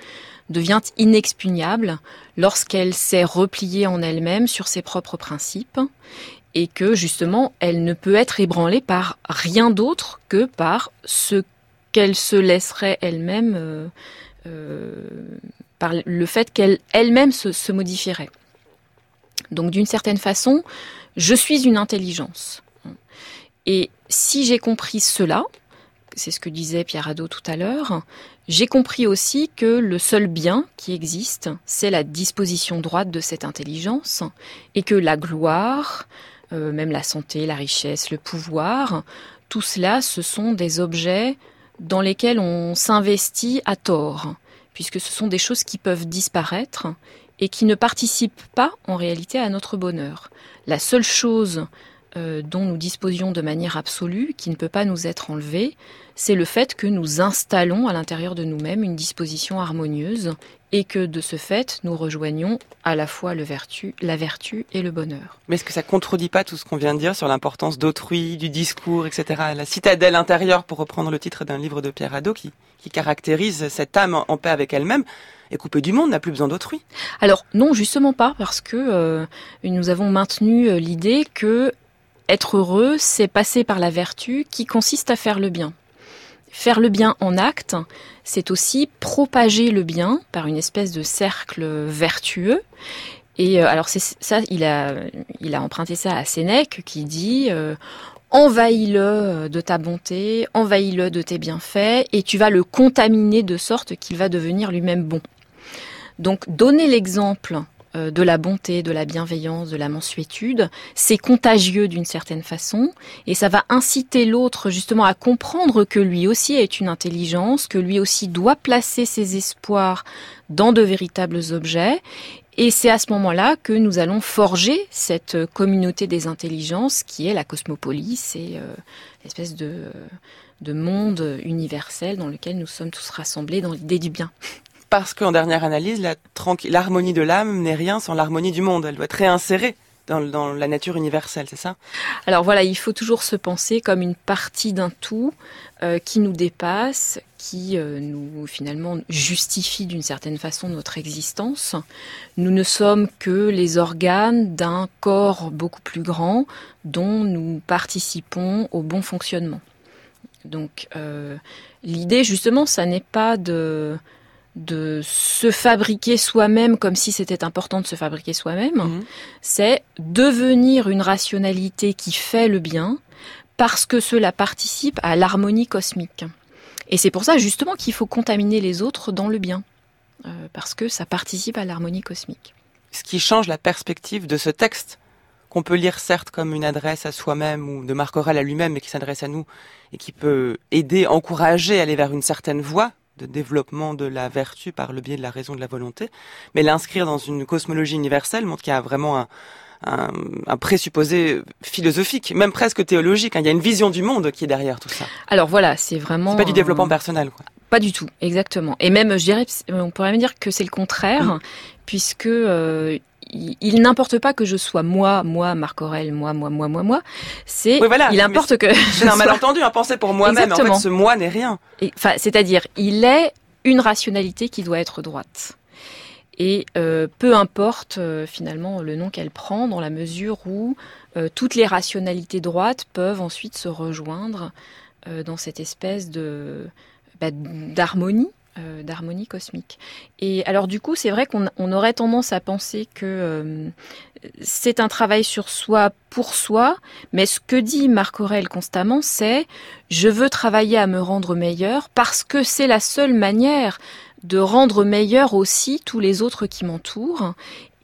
[SPEAKER 5] devient inexpugnable lorsqu'elle s'est repliée en elle-même sur ses propres principes et que justement elle ne peut être ébranlée par rien d'autre que par ce qu'elle se laisserait elle-même euh, euh, par le fait qu'elle elle-même se, se modifierait. Donc d'une certaine façon, je suis une intelligence. Et si j'ai compris cela, c'est ce que disait Pierre Hadot tout à l'heure, j'ai compris aussi que le seul bien qui existe, c'est la disposition droite de cette intelligence, et que la gloire, euh, même la santé, la richesse, le pouvoir, tout cela, ce sont des objets dans lesquels on s'investit à tort, puisque ce sont des choses qui peuvent disparaître et qui ne participent pas en réalité à notre bonheur. La seule chose euh, dont nous disposions de manière absolue, qui ne peut pas nous être enlevée, c'est le fait que nous installons à l'intérieur de nous-mêmes une disposition harmonieuse et que de ce fait, nous rejoignons à la fois le vertu, la vertu et le bonheur.
[SPEAKER 1] Mais est-ce que ça contredit pas tout ce qu'on vient de dire sur l'importance d'autrui, du discours, etc. La citadelle intérieure, pour reprendre le titre d'un livre de Pierre Hadot, qui, qui caractérise cette âme en paix avec elle-même, est coupée du monde, n'a plus besoin d'autrui?
[SPEAKER 5] Alors non, justement pas, parce que euh, nous avons maintenu euh, l'idée que être heureux, c'est passer par la vertu qui consiste à faire le bien. Faire le bien en acte, c'est aussi propager le bien par une espèce de cercle vertueux. Et euh, alors ça, il a, il a emprunté ça à Sénèque qui dit euh, envahis-le de ta bonté, envahis-le de tes bienfaits, et tu vas le contaminer de sorte qu'il va devenir lui-même bon. Donc donner l'exemple euh, de la bonté, de la bienveillance, de la mansuétude, c'est contagieux d'une certaine façon. Et ça va inciter l'autre justement à comprendre que lui aussi est une intelligence, que lui aussi doit placer ses espoirs dans de véritables objets. Et c'est à ce moment-là que nous allons forger cette communauté des intelligences qui est la cosmopolis et euh, l'espèce de monde universel dans lequel nous sommes tous rassemblés dans l'idée du bien
[SPEAKER 1] parce qu'en dernière analyse, l'harmonie de l'âme n'est rien sans l'harmonie du monde. Elle doit être réinsérée dans, la nature universelle, c'est ça?
[SPEAKER 5] Alors voilà, il faut toujours se penser comme une partie d'un tout euh, qui nous dépasse, qui euh, nous finalement justifie d'une certaine façon notre existence. Nous ne sommes que les organes d'un corps beaucoup plus grand dont nous participons au bon fonctionnement. Donc euh, l'idée justement, ça n'est pas de de se fabriquer soi-même comme si c'était important de se fabriquer soi-même,
[SPEAKER 1] Mhm.
[SPEAKER 5] c'est devenir une rationalité qui fait le bien parce que cela participe à l'harmonie cosmique. Et c'est pour ça justement qu'il faut contaminer les autres dans le bien, euh, parce que ça participe à l'harmonie cosmique.
[SPEAKER 1] Ce qui change la perspective de ce texte, qu'on peut lire certes comme une adresse à soi-même ou de Marc Aurèle à lui-même, mais qui s'adresse à nous et qui peut aider, encourager à aller vers une certaine voie de développement de la vertu par le biais de la raison de la volonté, mais l'inscrire dans une cosmologie universelle montre qu'il y a vraiment un, un, un, présupposé philosophique, même presque théologique. Hein. Il y a une vision du monde qui est derrière tout ça.
[SPEAKER 5] Alors voilà, c'est vraiment.
[SPEAKER 1] C'est pas du développement personnel, quoi.
[SPEAKER 5] Pas du tout, exactement. Et même, je dirais, on pourrait même dire que c'est le contraire, mmh. puisque euh, il, il n'importe pas que je sois moi, moi, Marc Aurel, moi, moi, moi, moi, moi. C'est,
[SPEAKER 1] oui, voilà,
[SPEAKER 5] il importe que.
[SPEAKER 1] C'est un malentendu, un penser pour moi-même. En fait, ce moi n'est rien.
[SPEAKER 5] Enfin, c'est-à-dire, il est une rationalité qui doit être droite. Et euh, peu importe euh, finalement le nom qu'elle prend, dans la mesure où euh, toutes les rationalités droites peuvent ensuite se rejoindre dans cette espèce de bah, d'harmonie euh, d'harmonie cosmique. Et alors du coup, c'est vrai qu'on on aurait tendance à penser que euh, c'est un travail sur soi pour soi, mais ce que dit Marc Aurel constamment, c'est je veux travailler à me rendre meilleur parce que c'est la seule manière de rendre meilleur aussi tous les autres qui m'entourent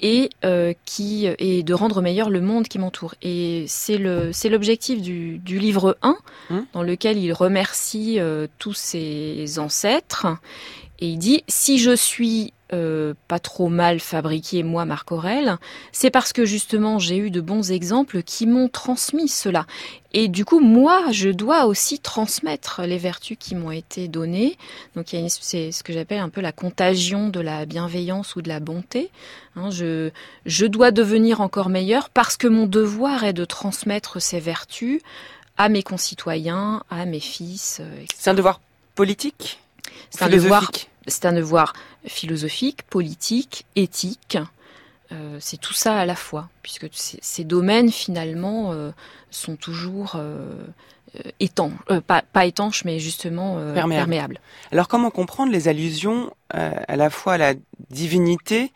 [SPEAKER 5] et euh, qui et de rendre meilleur le monde qui m'entoure. Et c'est le c'est l'objectif du, du livre 1
[SPEAKER 1] Hum.
[SPEAKER 5] dans lequel il remercie euh, tous ses ancêtres et il dit si je suis euh, pas trop mal fabriqué moi Marc Aurèle, c'est parce que justement j'ai eu de bons exemples qui m'ont transmis cela. Et du coup moi je dois aussi transmettre les vertus qui m'ont été données. Donc c'est ce que j'appelle un peu la contagion de la bienveillance ou de la bonté. Hein, je, je dois devenir encore meilleur parce que mon devoir est de transmettre ces vertus à mes concitoyens, à mes fils. euh.
[SPEAKER 1] C'est un devoir politique
[SPEAKER 5] C'est un devoir, c'est un devoir philosophique, politique, éthique. Euh, c'est tout ça à la fois, puisque ces, domaines finalement euh, sont toujours euh, étanches, pas, pas étanches, mais justement
[SPEAKER 1] Perméables.
[SPEAKER 5] perméables.
[SPEAKER 1] Alors comment comprendre les allusions à la fois à la divinité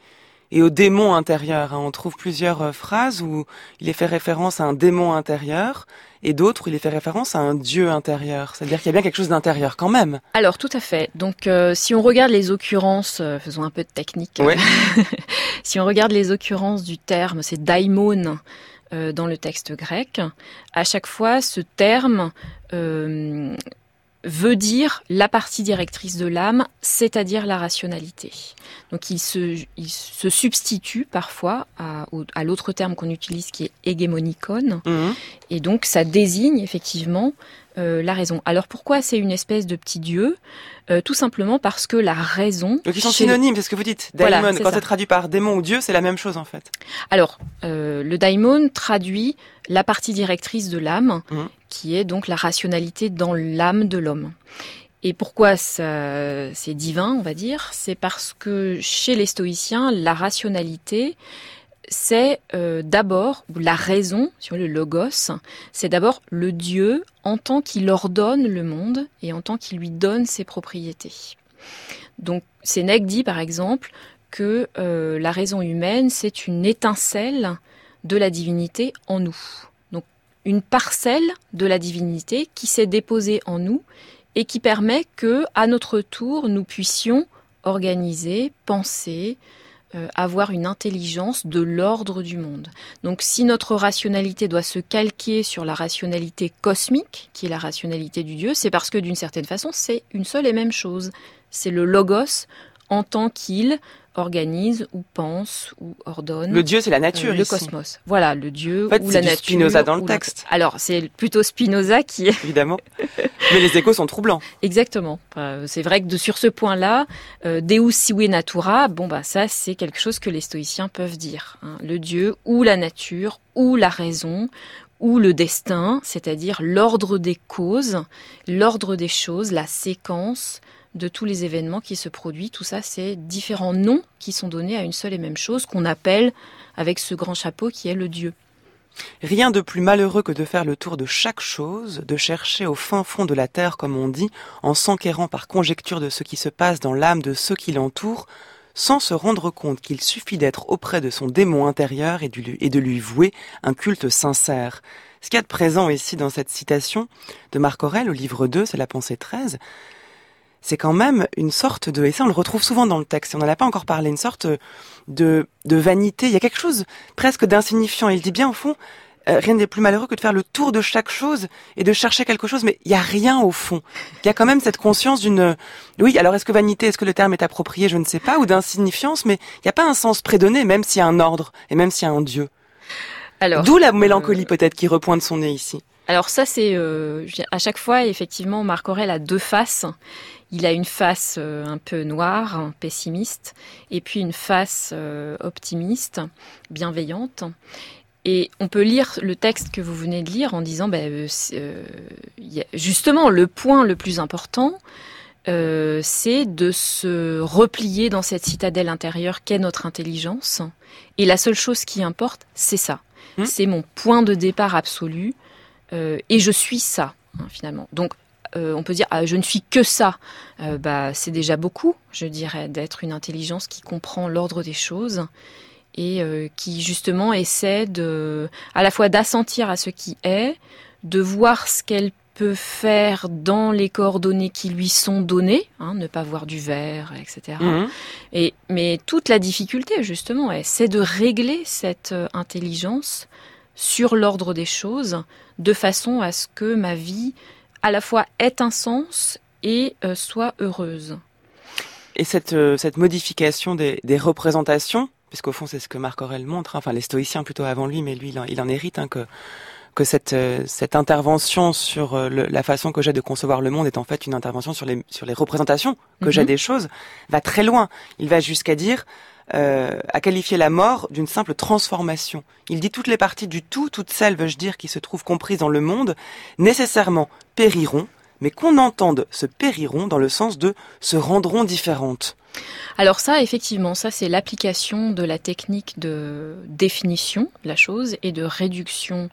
[SPEAKER 1] et au démon intérieur hein On trouve plusieurs euh, phrases où il est fait référence à un démon intérieur et d'autres où il est fait référence à un dieu intérieur. C'est-à-dire qu'il y a bien quelque chose d'intérieur quand même.
[SPEAKER 5] Alors tout à fait. Donc euh, si on regarde les occurrences, euh, faisons un peu de technique. Si on regarde les occurrences du terme, c'est daimon euh, dans le texte grec. À chaque fois, ce terme veut dire la partie directrice de l'âme, c'est-à-dire la rationalité. Donc il se, il se substitue parfois à, à l'autre terme qu'on utilise qui est hégémonikon.
[SPEAKER 1] Mhm.
[SPEAKER 5] Et donc ça désigne effectivement euh, la raison. Alors pourquoi c'est une espèce de petit dieu? Euh, Tout simplement parce que la raison...
[SPEAKER 1] Donc ils sont synonymes, c'est ce que vous dites. Daimon, quand c'est traduit par démon ou dieu, c'est la même chose en fait.
[SPEAKER 5] Alors, euh, le daimon traduit la partie directrice de l'âme,
[SPEAKER 1] Mhm.
[SPEAKER 5] Qui est donc la rationalité dans l'âme de l'homme. Et pourquoi c'est divin, on va dire? C'est parce que chez les stoïciens, la rationalité, c'est euh, d'abord, ou la raison, si veut, le logos, c'est d'abord le Dieu en tant qu'il ordonne le monde et en tant qu'il lui donne ses propriétés. Donc, Sénèque dit par exemple que euh, la raison humaine, c'est une étincelle de la divinité en nous. Une parcelle de la divinité qui s'est déposée en nous et qui permet que, à notre tour, nous puissions organiser, penser, euh, avoir une intelligence de l'ordre du monde. Donc si notre rationalité doit se calquer sur la rationalité cosmique, qui est la rationalité du Dieu, c'est parce que d'une certaine façon, c'est une seule et même chose. C'est le logos en tant qu'il organise ou pense ou ordonne
[SPEAKER 1] Le dieu, c'est la
[SPEAKER 5] euh,
[SPEAKER 1] nature
[SPEAKER 5] le
[SPEAKER 1] ici.
[SPEAKER 5] cosmos. Voilà, le Dieu
[SPEAKER 1] En fait,
[SPEAKER 5] ou la
[SPEAKER 1] du
[SPEAKER 5] nature.
[SPEAKER 1] Spinoza dans le
[SPEAKER 5] la-
[SPEAKER 1] texte.
[SPEAKER 5] Alors, c'est plutôt Spinoza qui est
[SPEAKER 1] Évidemment. Mais les échos sont troublants.
[SPEAKER 5] Exactement. Euh, c'est vrai que de, sur ce point-là, euh, Deus sive natura, bon bah ça c'est quelque chose que les stoïciens peuvent dire. hein. Le Dieu ou la nature ou la raison ou le destin, c'est-à-dire l'ordre des causes, l'ordre des choses, la séquence de tous les événements qui se produisent. Tout ça, c'est différents noms qui sont donnés à une seule et même chose qu'on appelle avec ce grand chapeau qui est le Dieu.
[SPEAKER 1] Rien de plus malheureux que de faire le tour de chaque chose, de chercher au fin fond de la terre, comme on dit, en s'enquérant par conjecture de ce qui se passe dans l'âme de ceux qui l'entourent, sans se rendre compte qu'il suffit d'être auprès de son démon intérieur et de lui, vouer un culte sincère. Ce qu'il y a de présent ici dans cette citation de Marc Aurèle au livre 2, c'est la pensée 13, c'est quand même une sorte de, et ça on le retrouve souvent dans le texte, et on n'en a pas encore parlé, une sorte de, de vanité. Il y a quelque chose presque d'insignifiant. Il dit bien au fond, euh, rien n'est plus malheureux que de faire le tour de chaque chose et de chercher quelque chose, mais il y a rien au fond. Il y a quand même cette conscience d'une, oui, alors est-ce que vanité, est-ce que le terme est approprié, je ne sais pas, ou d'insignifiance, mais il n'y a pas un sens prédonné, même s'il y a un ordre et même s'il y a un Dieu.
[SPEAKER 5] Alors,
[SPEAKER 1] D'où la mélancolie peut-être qui repointe son nez ici.
[SPEAKER 5] Alors ça, c'est euh, à chaque fois, effectivement, Marc Aurèle a deux faces. Il a une face euh, un peu noire, pessimiste, et puis une face euh, optimiste, bienveillante. Et on peut lire le texte que vous venez de lire en disant, ben, euh, justement, le point le plus important, euh, c'est de se replier dans cette citadelle intérieure qu'est notre intelligence. Et la seule chose qui importe, c'est ça.
[SPEAKER 1] Hmm.
[SPEAKER 5] C'est mon point de départ absolu. Euh, et je suis ça, hein, finalement. Donc, euh, on peut dire, ah, je ne suis que ça. Euh, bah, c'est déjà beaucoup, je dirais, d'être une intelligence qui comprend l'ordre des choses et euh, qui justement essaie de, à la fois d'assentir à ce qui est, de voir ce qu'elle peut faire dans les coordonnées qui lui sont données, hein, ne pas voir du vert, etc.
[SPEAKER 1] Mhm.
[SPEAKER 5] Et, mais toute la difficulté, justement, est- c'est de régler cette intelligence sur l'ordre des choses, de façon à ce que ma vie, à la fois, ait un sens et euh, soit heureuse.
[SPEAKER 1] Et cette, euh, cette modification des, des représentations, puisqu'au fond c'est ce que Marc Aurèle montre, hein, enfin les stoïciens plutôt avant lui, mais lui il en, il en hérite, hein, que, que cette, euh, cette intervention sur le- la façon que j'ai de concevoir le monde est en fait une intervention sur les, sur les représentations que
[SPEAKER 5] Mhm.
[SPEAKER 1] j'ai des choses, va très loin. Il va jusqu'à dire, euh, à qualifier la mort d'une simple transformation. Il dit toutes les parties du tout, toutes celles, veux-je dire, qui se trouvent comprises dans le monde, nécessairement périront, mais qu'on entende se périront dans le sens de se rendront différentes.
[SPEAKER 5] Alors ça, effectivement, ça c'est l'application de la technique de définition de la chose et de réduction.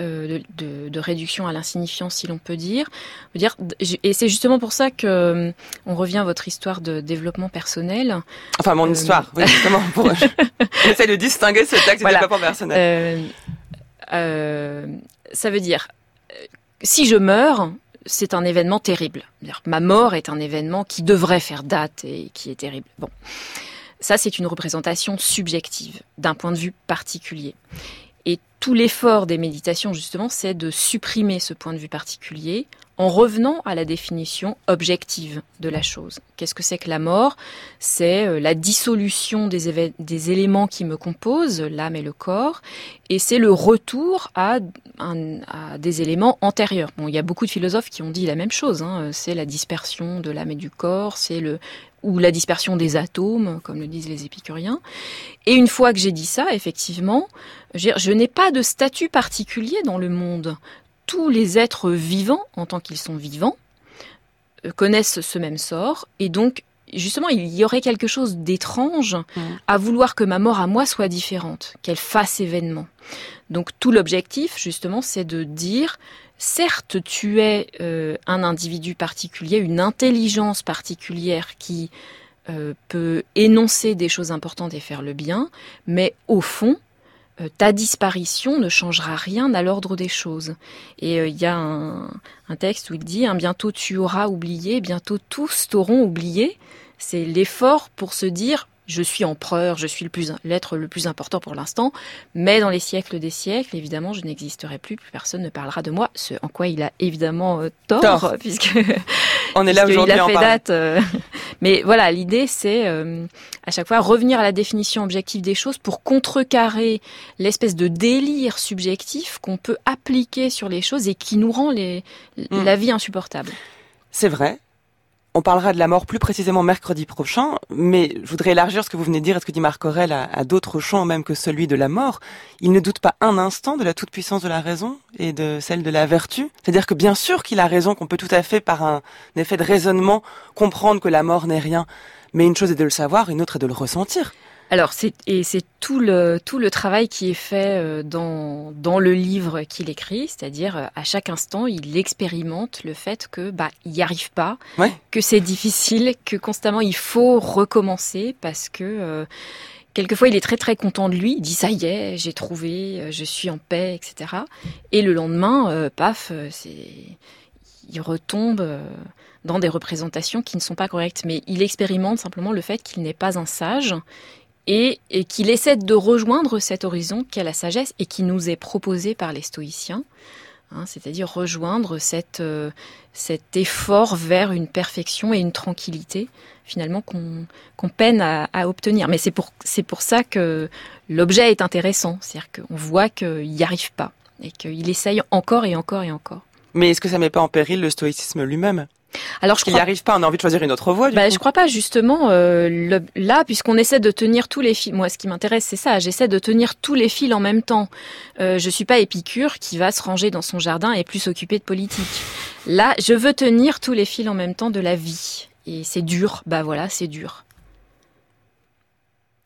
[SPEAKER 5] Euh, de, de- de réduction à l'insignifiance, si l'on peut dire. Dire. Et c'est justement pour ça que euh, on revient à votre histoire de développement personnel.
[SPEAKER 1] Enfin, mon
[SPEAKER 5] Euh,
[SPEAKER 1] histoire, oui, justement. Pour... J'essaie de distinguer ce texte
[SPEAKER 5] Voilà.
[SPEAKER 1] du développement personnel.
[SPEAKER 5] Ça veut dire, si je meurs, c'est un événement terrible. Ma mort est un événement qui devrait faire date et qui est terrible. Bon, ça c'est une représentation subjective d'un point de vue particulier. Et tout l'effort des méditations, justement, c'est de supprimer ce point de vue particulier en revenant à la définition objective de la chose. Qu'est-ce que c'est que la mort? C'est euh, la dissolution des, éléments qui me composent, l'âme et le corps, et c'est le retour à des éléments antérieurs. Bon, il y a beaucoup de philosophes qui ont dit la même chose. hein. C'est la dispersion de l'âme et du corps, c'est le ou la dispersion des atomes, comme le disent les épicuriens. Et une fois que j'ai dit ça, effectivement, je, n'ai pas de statut particulier dans le monde. Tous les êtres vivants, en tant qu'ils sont vivants, euh, connaissent ce même sort, et donc justement, il y aurait quelque chose d'étrange
[SPEAKER 1] Mhm.
[SPEAKER 5] à vouloir que ma mort à moi soit différente, qu'elle fasse événement. Donc tout l'objectif, justement, c'est de dire, certes, tu es euh, un individu particulier, une intelligence particulière qui euh, peut énoncer des choses importantes et faire le bien, mais au fond, euh, ta disparition ne changera rien à l'ordre des choses. Et il y a un, un texte où il dit, hein, bientôt tu auras oublié, bientôt tous t'auront oublié. C'est l'effort pour se dire, je suis empereur, je suis le plus l'être le plus important pour l'instant, mais dans les siècles des siècles, évidemment, je n'existerai plus, plus personne ne parlera de moi, ce en quoi il a évidemment euh, tort,
[SPEAKER 1] Tort.
[SPEAKER 5] puisque
[SPEAKER 1] On est là aujourd'hui
[SPEAKER 5] a fait date. euh, Mais voilà, l'idée c'est euh, à chaque fois revenir à la définition objective des choses pour contrecarrer l'espèce de délire subjectif qu'on peut appliquer sur les choses et qui nous rend les,
[SPEAKER 1] Mm.
[SPEAKER 5] la vie insupportable.
[SPEAKER 1] C'est vrai. On parlera de la mort plus précisément mercredi prochain, mais je voudrais élargir ce que vous venez de dire et ce que dit Marc Aurèle à, à d'autres champs même que celui de la mort. Il ne doute pas un instant de la toute-puissance de la raison et de celle de la vertu. C'est-à-dire que bien sûr qu'il a raison, qu'on peut tout à fait par un effet de raisonnement comprendre que la mort n'est rien. Mais une chose est de le savoir, une autre est de le ressentir.
[SPEAKER 5] Alors c'est et c'est tout le tout le travail qui est fait euh, dans dans le livre qu'il écrit, c'est-à-dire euh, à chaque instant il expérimente le fait que bah il y arrive pas,
[SPEAKER 1] Ouais.
[SPEAKER 5] que c'est difficile, que constamment il faut recommencer parce que euh, quelquefois il est très très content de lui, il dit ça y est j'ai trouvé, euh, je suis en paix, etc. Et le lendemain euh, paf c'est il retombe. dans des représentations qui ne sont pas correctes, mais il expérimente simplement le fait qu'il n'est pas un sage et, qu'il essaie de rejoindre cet horizon qu'est la sagesse et qui nous est proposé par les stoïciens, hein, c'est-à-dire rejoindre euh, cet effort vers une perfection et une tranquillité finalement qu'on peine à, obtenir. Mais c'est pour, ça que l'objet est intéressant, c'est-à-dire qu'on voit qu'il n'y arrive pas et qu'il essaye encore et encore et encore.
[SPEAKER 1] Mais est-ce que ça met pas en péril le stoïcisme lui-même?
[SPEAKER 5] Alors je crois
[SPEAKER 1] n'y arrive pas, on a envie de choisir une autre voie. Du
[SPEAKER 5] Bah,
[SPEAKER 1] coup.
[SPEAKER 5] je crois pas justement euh, le- là puisqu'on essaie de tenir tous les fils. Moi, ce qui m'intéresse, c'est ça. J'essaie de tenir tous les fils en même temps. Euh, je suis pas Épicure qui va se ranger dans son jardin et plus s'occuper de politique. Là, je veux tenir tous les fils en même temps de la vie. Et c'est dur. Bah voilà, c'est dur.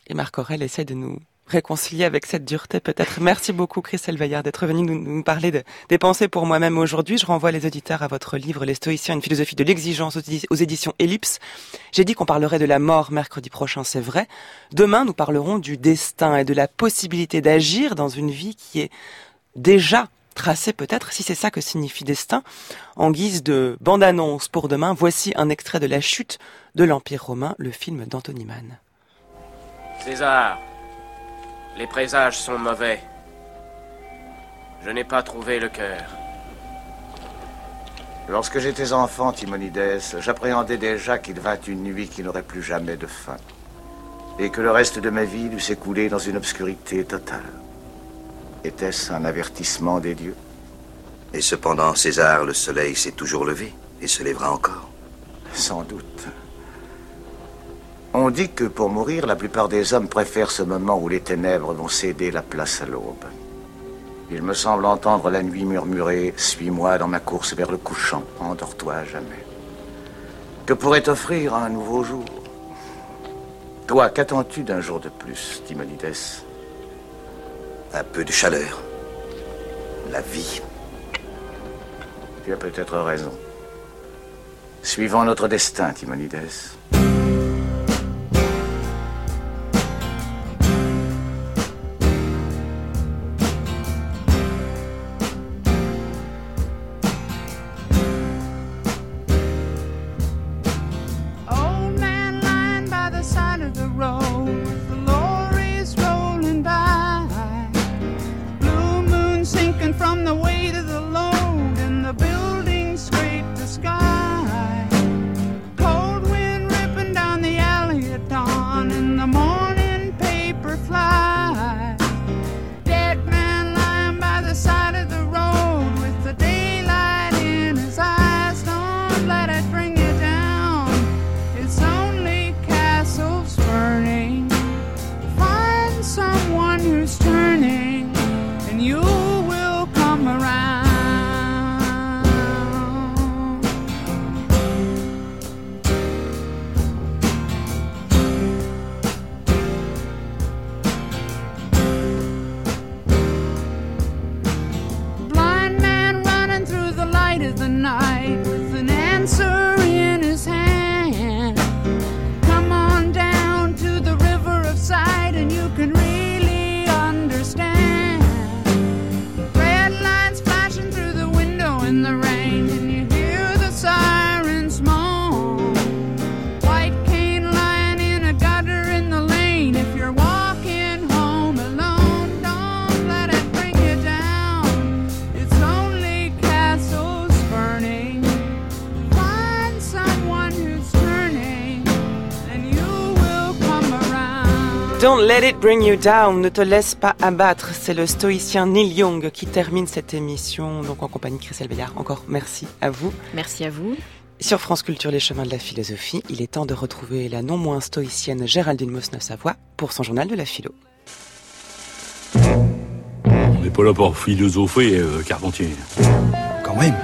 [SPEAKER 1] Et Marc Aurèle essaie de nous réconcilier avec cette dureté peut-être. Merci beaucoup Christelle Veillard d'être venue nous, parler de, des pensées pour moi-même aujourd'hui. Je renvoie les auditeurs à votre livre Les Stoïciens, une philosophie de l'exigence aux, édi- aux éditions Ellipse. J'ai dit qu'on parlerait de la mort mercredi prochain, c'est vrai. Demain, nous parlerons du destin et de la possibilité d'agir dans une vie qui est déjà tracer peut-être si c'est ça que signifie destin. En guise de bande-annonce pour demain, voici un extrait de La chute de l'Empire romain, le film d'Anthony Mann.
[SPEAKER 8] César, les présages sont mauvais. Je n'ai pas trouvé le cœur.
[SPEAKER 9] Lorsque j'étais enfant, Timonides, j'appréhendais déjà qu'il vint une nuit qui n'aurait plus jamais de fin. Et que le reste de ma vie dût s'écouler dans une obscurité totale. Était-ce un avertissement des dieux?
[SPEAKER 10] Et cependant, César, le soleil s'est toujours levé et se lèvera encore.
[SPEAKER 9] Sans doute. On dit que pour mourir, la plupart des hommes préfèrent ce moment où les ténèbres vont céder la place à l'aube. Il me semble entendre la nuit murmurer Suis-moi dans ma course vers le couchant, endors-toi à jamais. Que pourrait offrir un nouveau jour? Toi, qu'attends-tu d'un jour de plus, Timonides
[SPEAKER 10] Un peu de chaleur. La vie.
[SPEAKER 9] Tu as peut-être raison. Suivons notre destin, Timonides.
[SPEAKER 11] Don't let it bring you down,
[SPEAKER 1] ne te laisse pas abattre. C'est le stoïcien Neil Young qui termine cette émission, donc en compagnie de Christelle Béliard. Encore merci à vous.
[SPEAKER 5] Merci à vous.
[SPEAKER 1] Sur France Culture, les chemins de la philosophie, il est temps de retrouver la non moins stoïcienne Géraldine Mosneuf-Savoie pour son journal de la philo.
[SPEAKER 12] On n'est pas là pour philosopher, euh, Carpentier.
[SPEAKER 13] Quand même.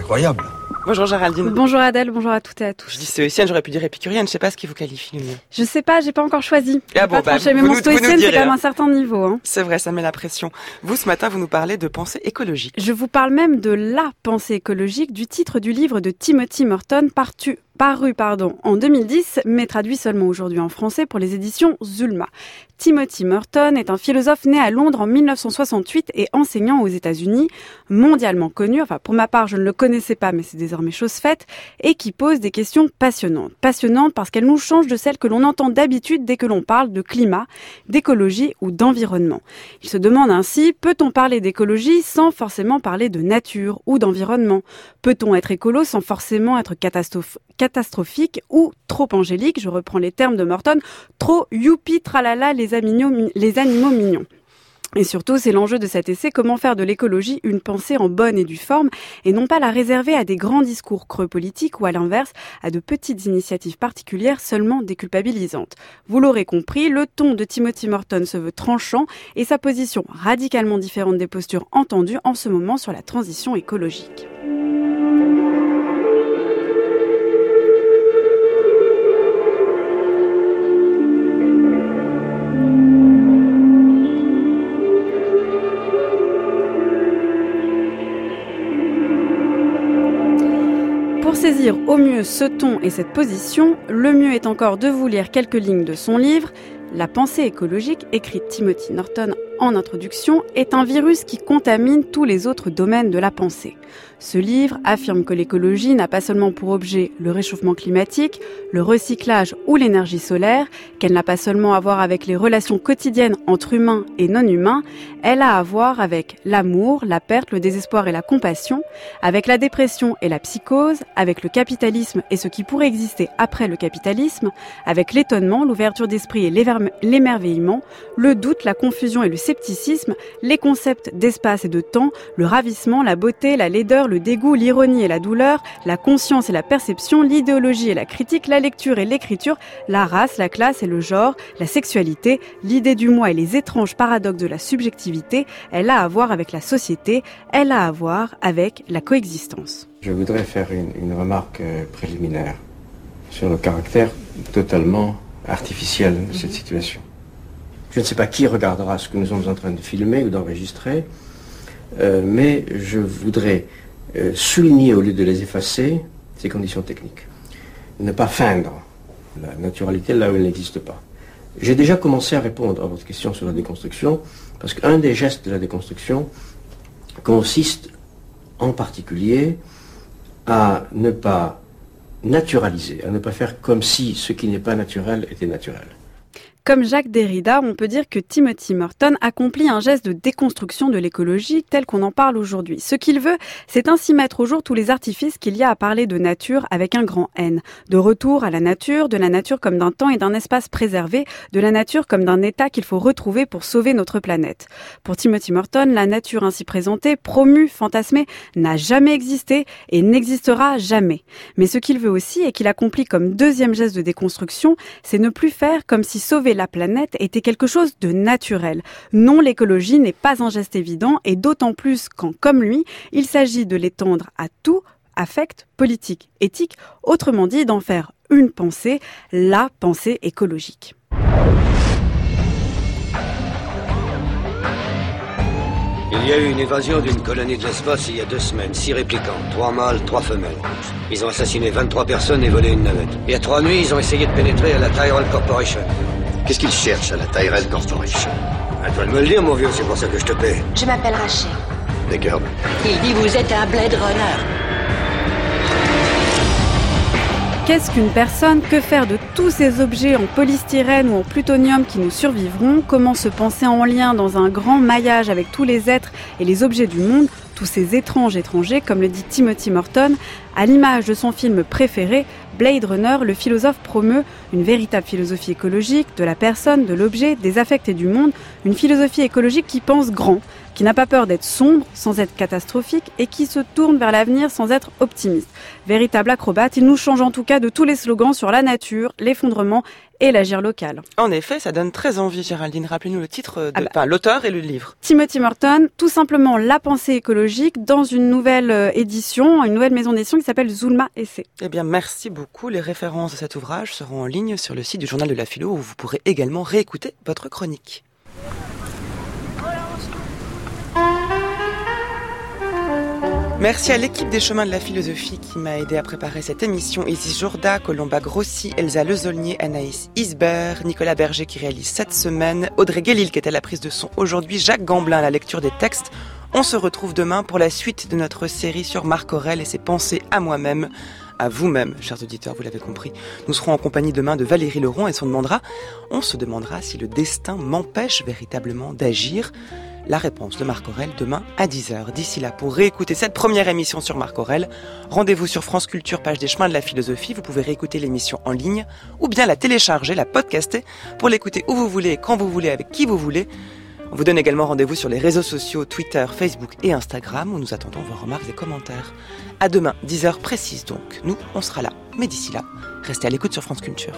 [SPEAKER 13] Incroyable.
[SPEAKER 1] Bonjour Géraldine.
[SPEAKER 14] Bonjour Adèle, bonjour à toutes et à tous.
[SPEAKER 1] Je dis stoïcienne, j'aurais pu dire épicurienne, je sais pas ce qui vous qualifie le mieux.
[SPEAKER 14] Je sais pas, j'ai pas encore choisi.
[SPEAKER 1] Ah bon,
[SPEAKER 14] pas
[SPEAKER 1] bah,
[SPEAKER 14] tranché, mais mon stoïcienne, c'est quand même
[SPEAKER 1] hein.
[SPEAKER 14] un certain niveau. Hein.
[SPEAKER 1] C'est vrai, ça met la pression. Vous, ce matin, vous nous parlez de pensée écologique.
[SPEAKER 14] Je vous parle même de la pensée écologique du titre du livre de Timothy Merton, partu, paru pardon, en 2010, mais traduit seulement aujourd'hui en français pour les éditions Zulma. Timothy Merton est un philosophe né à Londres en 1968 et enseignant aux États-Unis, mondialement connu, enfin pour ma part je ne le connaissais pas mais c'est désormais chose faite, et qui pose des questions passionnantes. Passionnantes parce qu'elles nous changent de celles que l'on entend d'habitude dès que l'on parle de climat, d'écologie ou d'environnement. Il se demande ainsi, peut-on parler d'écologie sans forcément parler de nature ou d'environnement? Peut-on être écolo sans forcément être catastrophe- catastrophique ou trop angélique Je reprends les termes de Morton, trop youpi tralala les animaux, les animaux mignons. Et surtout, c'est l'enjeu de cet essai, comment faire de l'écologie une pensée en bonne et due forme, et non pas la réserver à des grands discours creux politiques ou à l'inverse, à de petites initiatives particulières seulement déculpabilisantes. Vous l'aurez compris, le ton de Timothy Morton se veut tranchant et sa position radicalement différente des postures entendues en ce moment sur la transition écologique. Saisir au mieux ce ton et cette position, le mieux est encore de vous lire quelques lignes de son livre La pensée écologique, écrite Timothy Norton en introduction, est un virus qui contamine tous les autres domaines de la pensée. Ce livre affirme que l'écologie n'a pas seulement pour objet le réchauffement climatique, le recyclage ou l'énergie solaire, qu'elle n'a pas seulement à voir avec les relations quotidiennes entre humains et non-humains, elle a à voir avec l'amour, la perte, le désespoir et la compassion, avec la dépression et la psychose, avec le capitalisme et ce qui pourrait exister après le capitalisme, avec l'étonnement, l'ouverture d'esprit et l'émerveillement, le doute, la confusion et le scepticisme, les concepts d'espace et de temps, le ravissement, la beauté, la laideur, le dégoût, l'ironie et la douleur, la conscience et la perception, l'idéologie et la critique, la lecture et l'écriture, la race, la classe et le genre, la sexualité, l'idée du moi et les étranges paradoxes de la subjectivité, elle a à voir avec la société, elle a à voir avec la coexistence.
[SPEAKER 15] Je voudrais faire une, une remarque euh, préliminaire sur le caractère totalement artificiel de cette situation. Je ne sais pas qui regardera ce que nous sommes en train de filmer ou d'enregistrer, euh, mais je voudrais euh, souligner, au lieu de les effacer, ces conditions techniques. Ne pas feindre la naturalité là où elle n'existe pas. J'ai déjà commencé à répondre à votre question sur la déconstruction, parce qu'un des gestes de la déconstruction consiste en particulier à ne pas naturaliser, à ne pas faire comme si ce qui n'est pas naturel était naturel.
[SPEAKER 14] Comme Jacques Derrida, on peut dire que Timothy Morton accomplit un geste de déconstruction de l'écologie tel qu'on en parle aujourd'hui. Ce qu'il veut, c'est ainsi mettre au jour tous les artifices qu'il y a à parler de nature avec un grand N. De retour à la nature, de la nature comme d'un temps et d'un espace préservé, de la nature comme d'un état qu'il faut retrouver pour sauver notre planète. Pour Timothy Morton, la nature ainsi présentée, promue, fantasmée, n'a jamais existé et n'existera jamais. Mais ce qu'il veut aussi et qu'il accomplit comme deuxième geste de déconstruction, c'est ne plus faire comme si sauver la planète était quelque chose de naturel. Non, l'écologie n'est pas un geste évident et d'autant plus quand, comme lui, il s'agit de l'étendre à tout, affect, politique, éthique, autrement dit d'en faire une pensée, la pensée écologique.
[SPEAKER 16] Il y a eu une évasion d'une colonie de l'espace il y a deux semaines. Six réplicants, trois mâles, trois femelles. Ils ont assassiné 23 personnes et volé une navette. Il y a trois nuits, ils ont essayé de pénétrer à la Tyrell Corporation.
[SPEAKER 3] Qu'est-ce qu'ils cherchent à la Tyrell Corporation
[SPEAKER 16] À toi de me le dire, mon vieux, c'est pour ça que je te paie.
[SPEAKER 17] Je m'appelle Rachel.
[SPEAKER 3] D'accord.
[SPEAKER 17] Il dit vous êtes un Blade Runner.
[SPEAKER 14] Qu'est-ce qu'une personne? Que faire de tous ces objets en polystyrène ou en plutonium qui nous survivront? Comment se penser en lien dans un grand maillage avec tous les êtres et les objets du monde tous ces étranges étrangers, comme le dit Timothy Morton, à l'image de son film préféré, Blade Runner, le philosophe promeut une véritable philosophie écologique de la personne, de l'objet, des affects et du monde, une philosophie écologique qui pense grand, qui n'a pas peur d'être sombre sans être catastrophique et qui se tourne vers l'avenir sans être optimiste. Véritable acrobate, il nous change en tout cas de tous les slogans sur la nature, l'effondrement et l'agir local.
[SPEAKER 1] En effet, ça donne très envie, Géraldine. Rappelez-nous le titre, de, enfin, l'auteur et le livre.
[SPEAKER 14] Timothy Morton, tout simplement La pensée écologique dans une nouvelle euh, édition, une nouvelle maison d'édition qui s'appelle Zulma Essai.
[SPEAKER 1] Eh bien, merci beaucoup. Les références de cet ouvrage seront en ligne sur le site du Journal de la Philo où vous pourrez également réécouter votre chronique. Merci à l'équipe des chemins de la philosophie qui m'a aidé à préparer cette émission. Isis Jourda, Colomba Grossi, Elsa Lezolnier, Anaïs Isbert, Nicolas Berger qui réalise cette semaine, Audrey Guélil qui est à la prise de son aujourd'hui, Jacques Gamblin à la lecture des textes. On se retrouve demain pour la suite de notre série sur Marc Aurel et ses pensées à moi-même, à vous-même, chers auditeurs, vous l'avez compris. Nous serons en compagnie demain de Valérie Leron et on demandera, on se demandera si le destin m'empêche véritablement d'agir. La réponse de Marc Aurel demain à 10h. D'ici là, pour réécouter cette première émission sur Marc Aurel, rendez-vous sur France Culture, page des chemins de la philosophie. Vous pouvez réécouter l'émission en ligne ou bien la télécharger, la podcaster pour l'écouter où vous voulez, quand vous voulez, avec qui vous voulez. On vous donne également rendez-vous sur les réseaux sociaux Twitter, Facebook et Instagram où nous attendons vos remarques et commentaires. À demain, 10h précise donc. Nous, on sera là. Mais d'ici là, restez à l'écoute sur France Culture.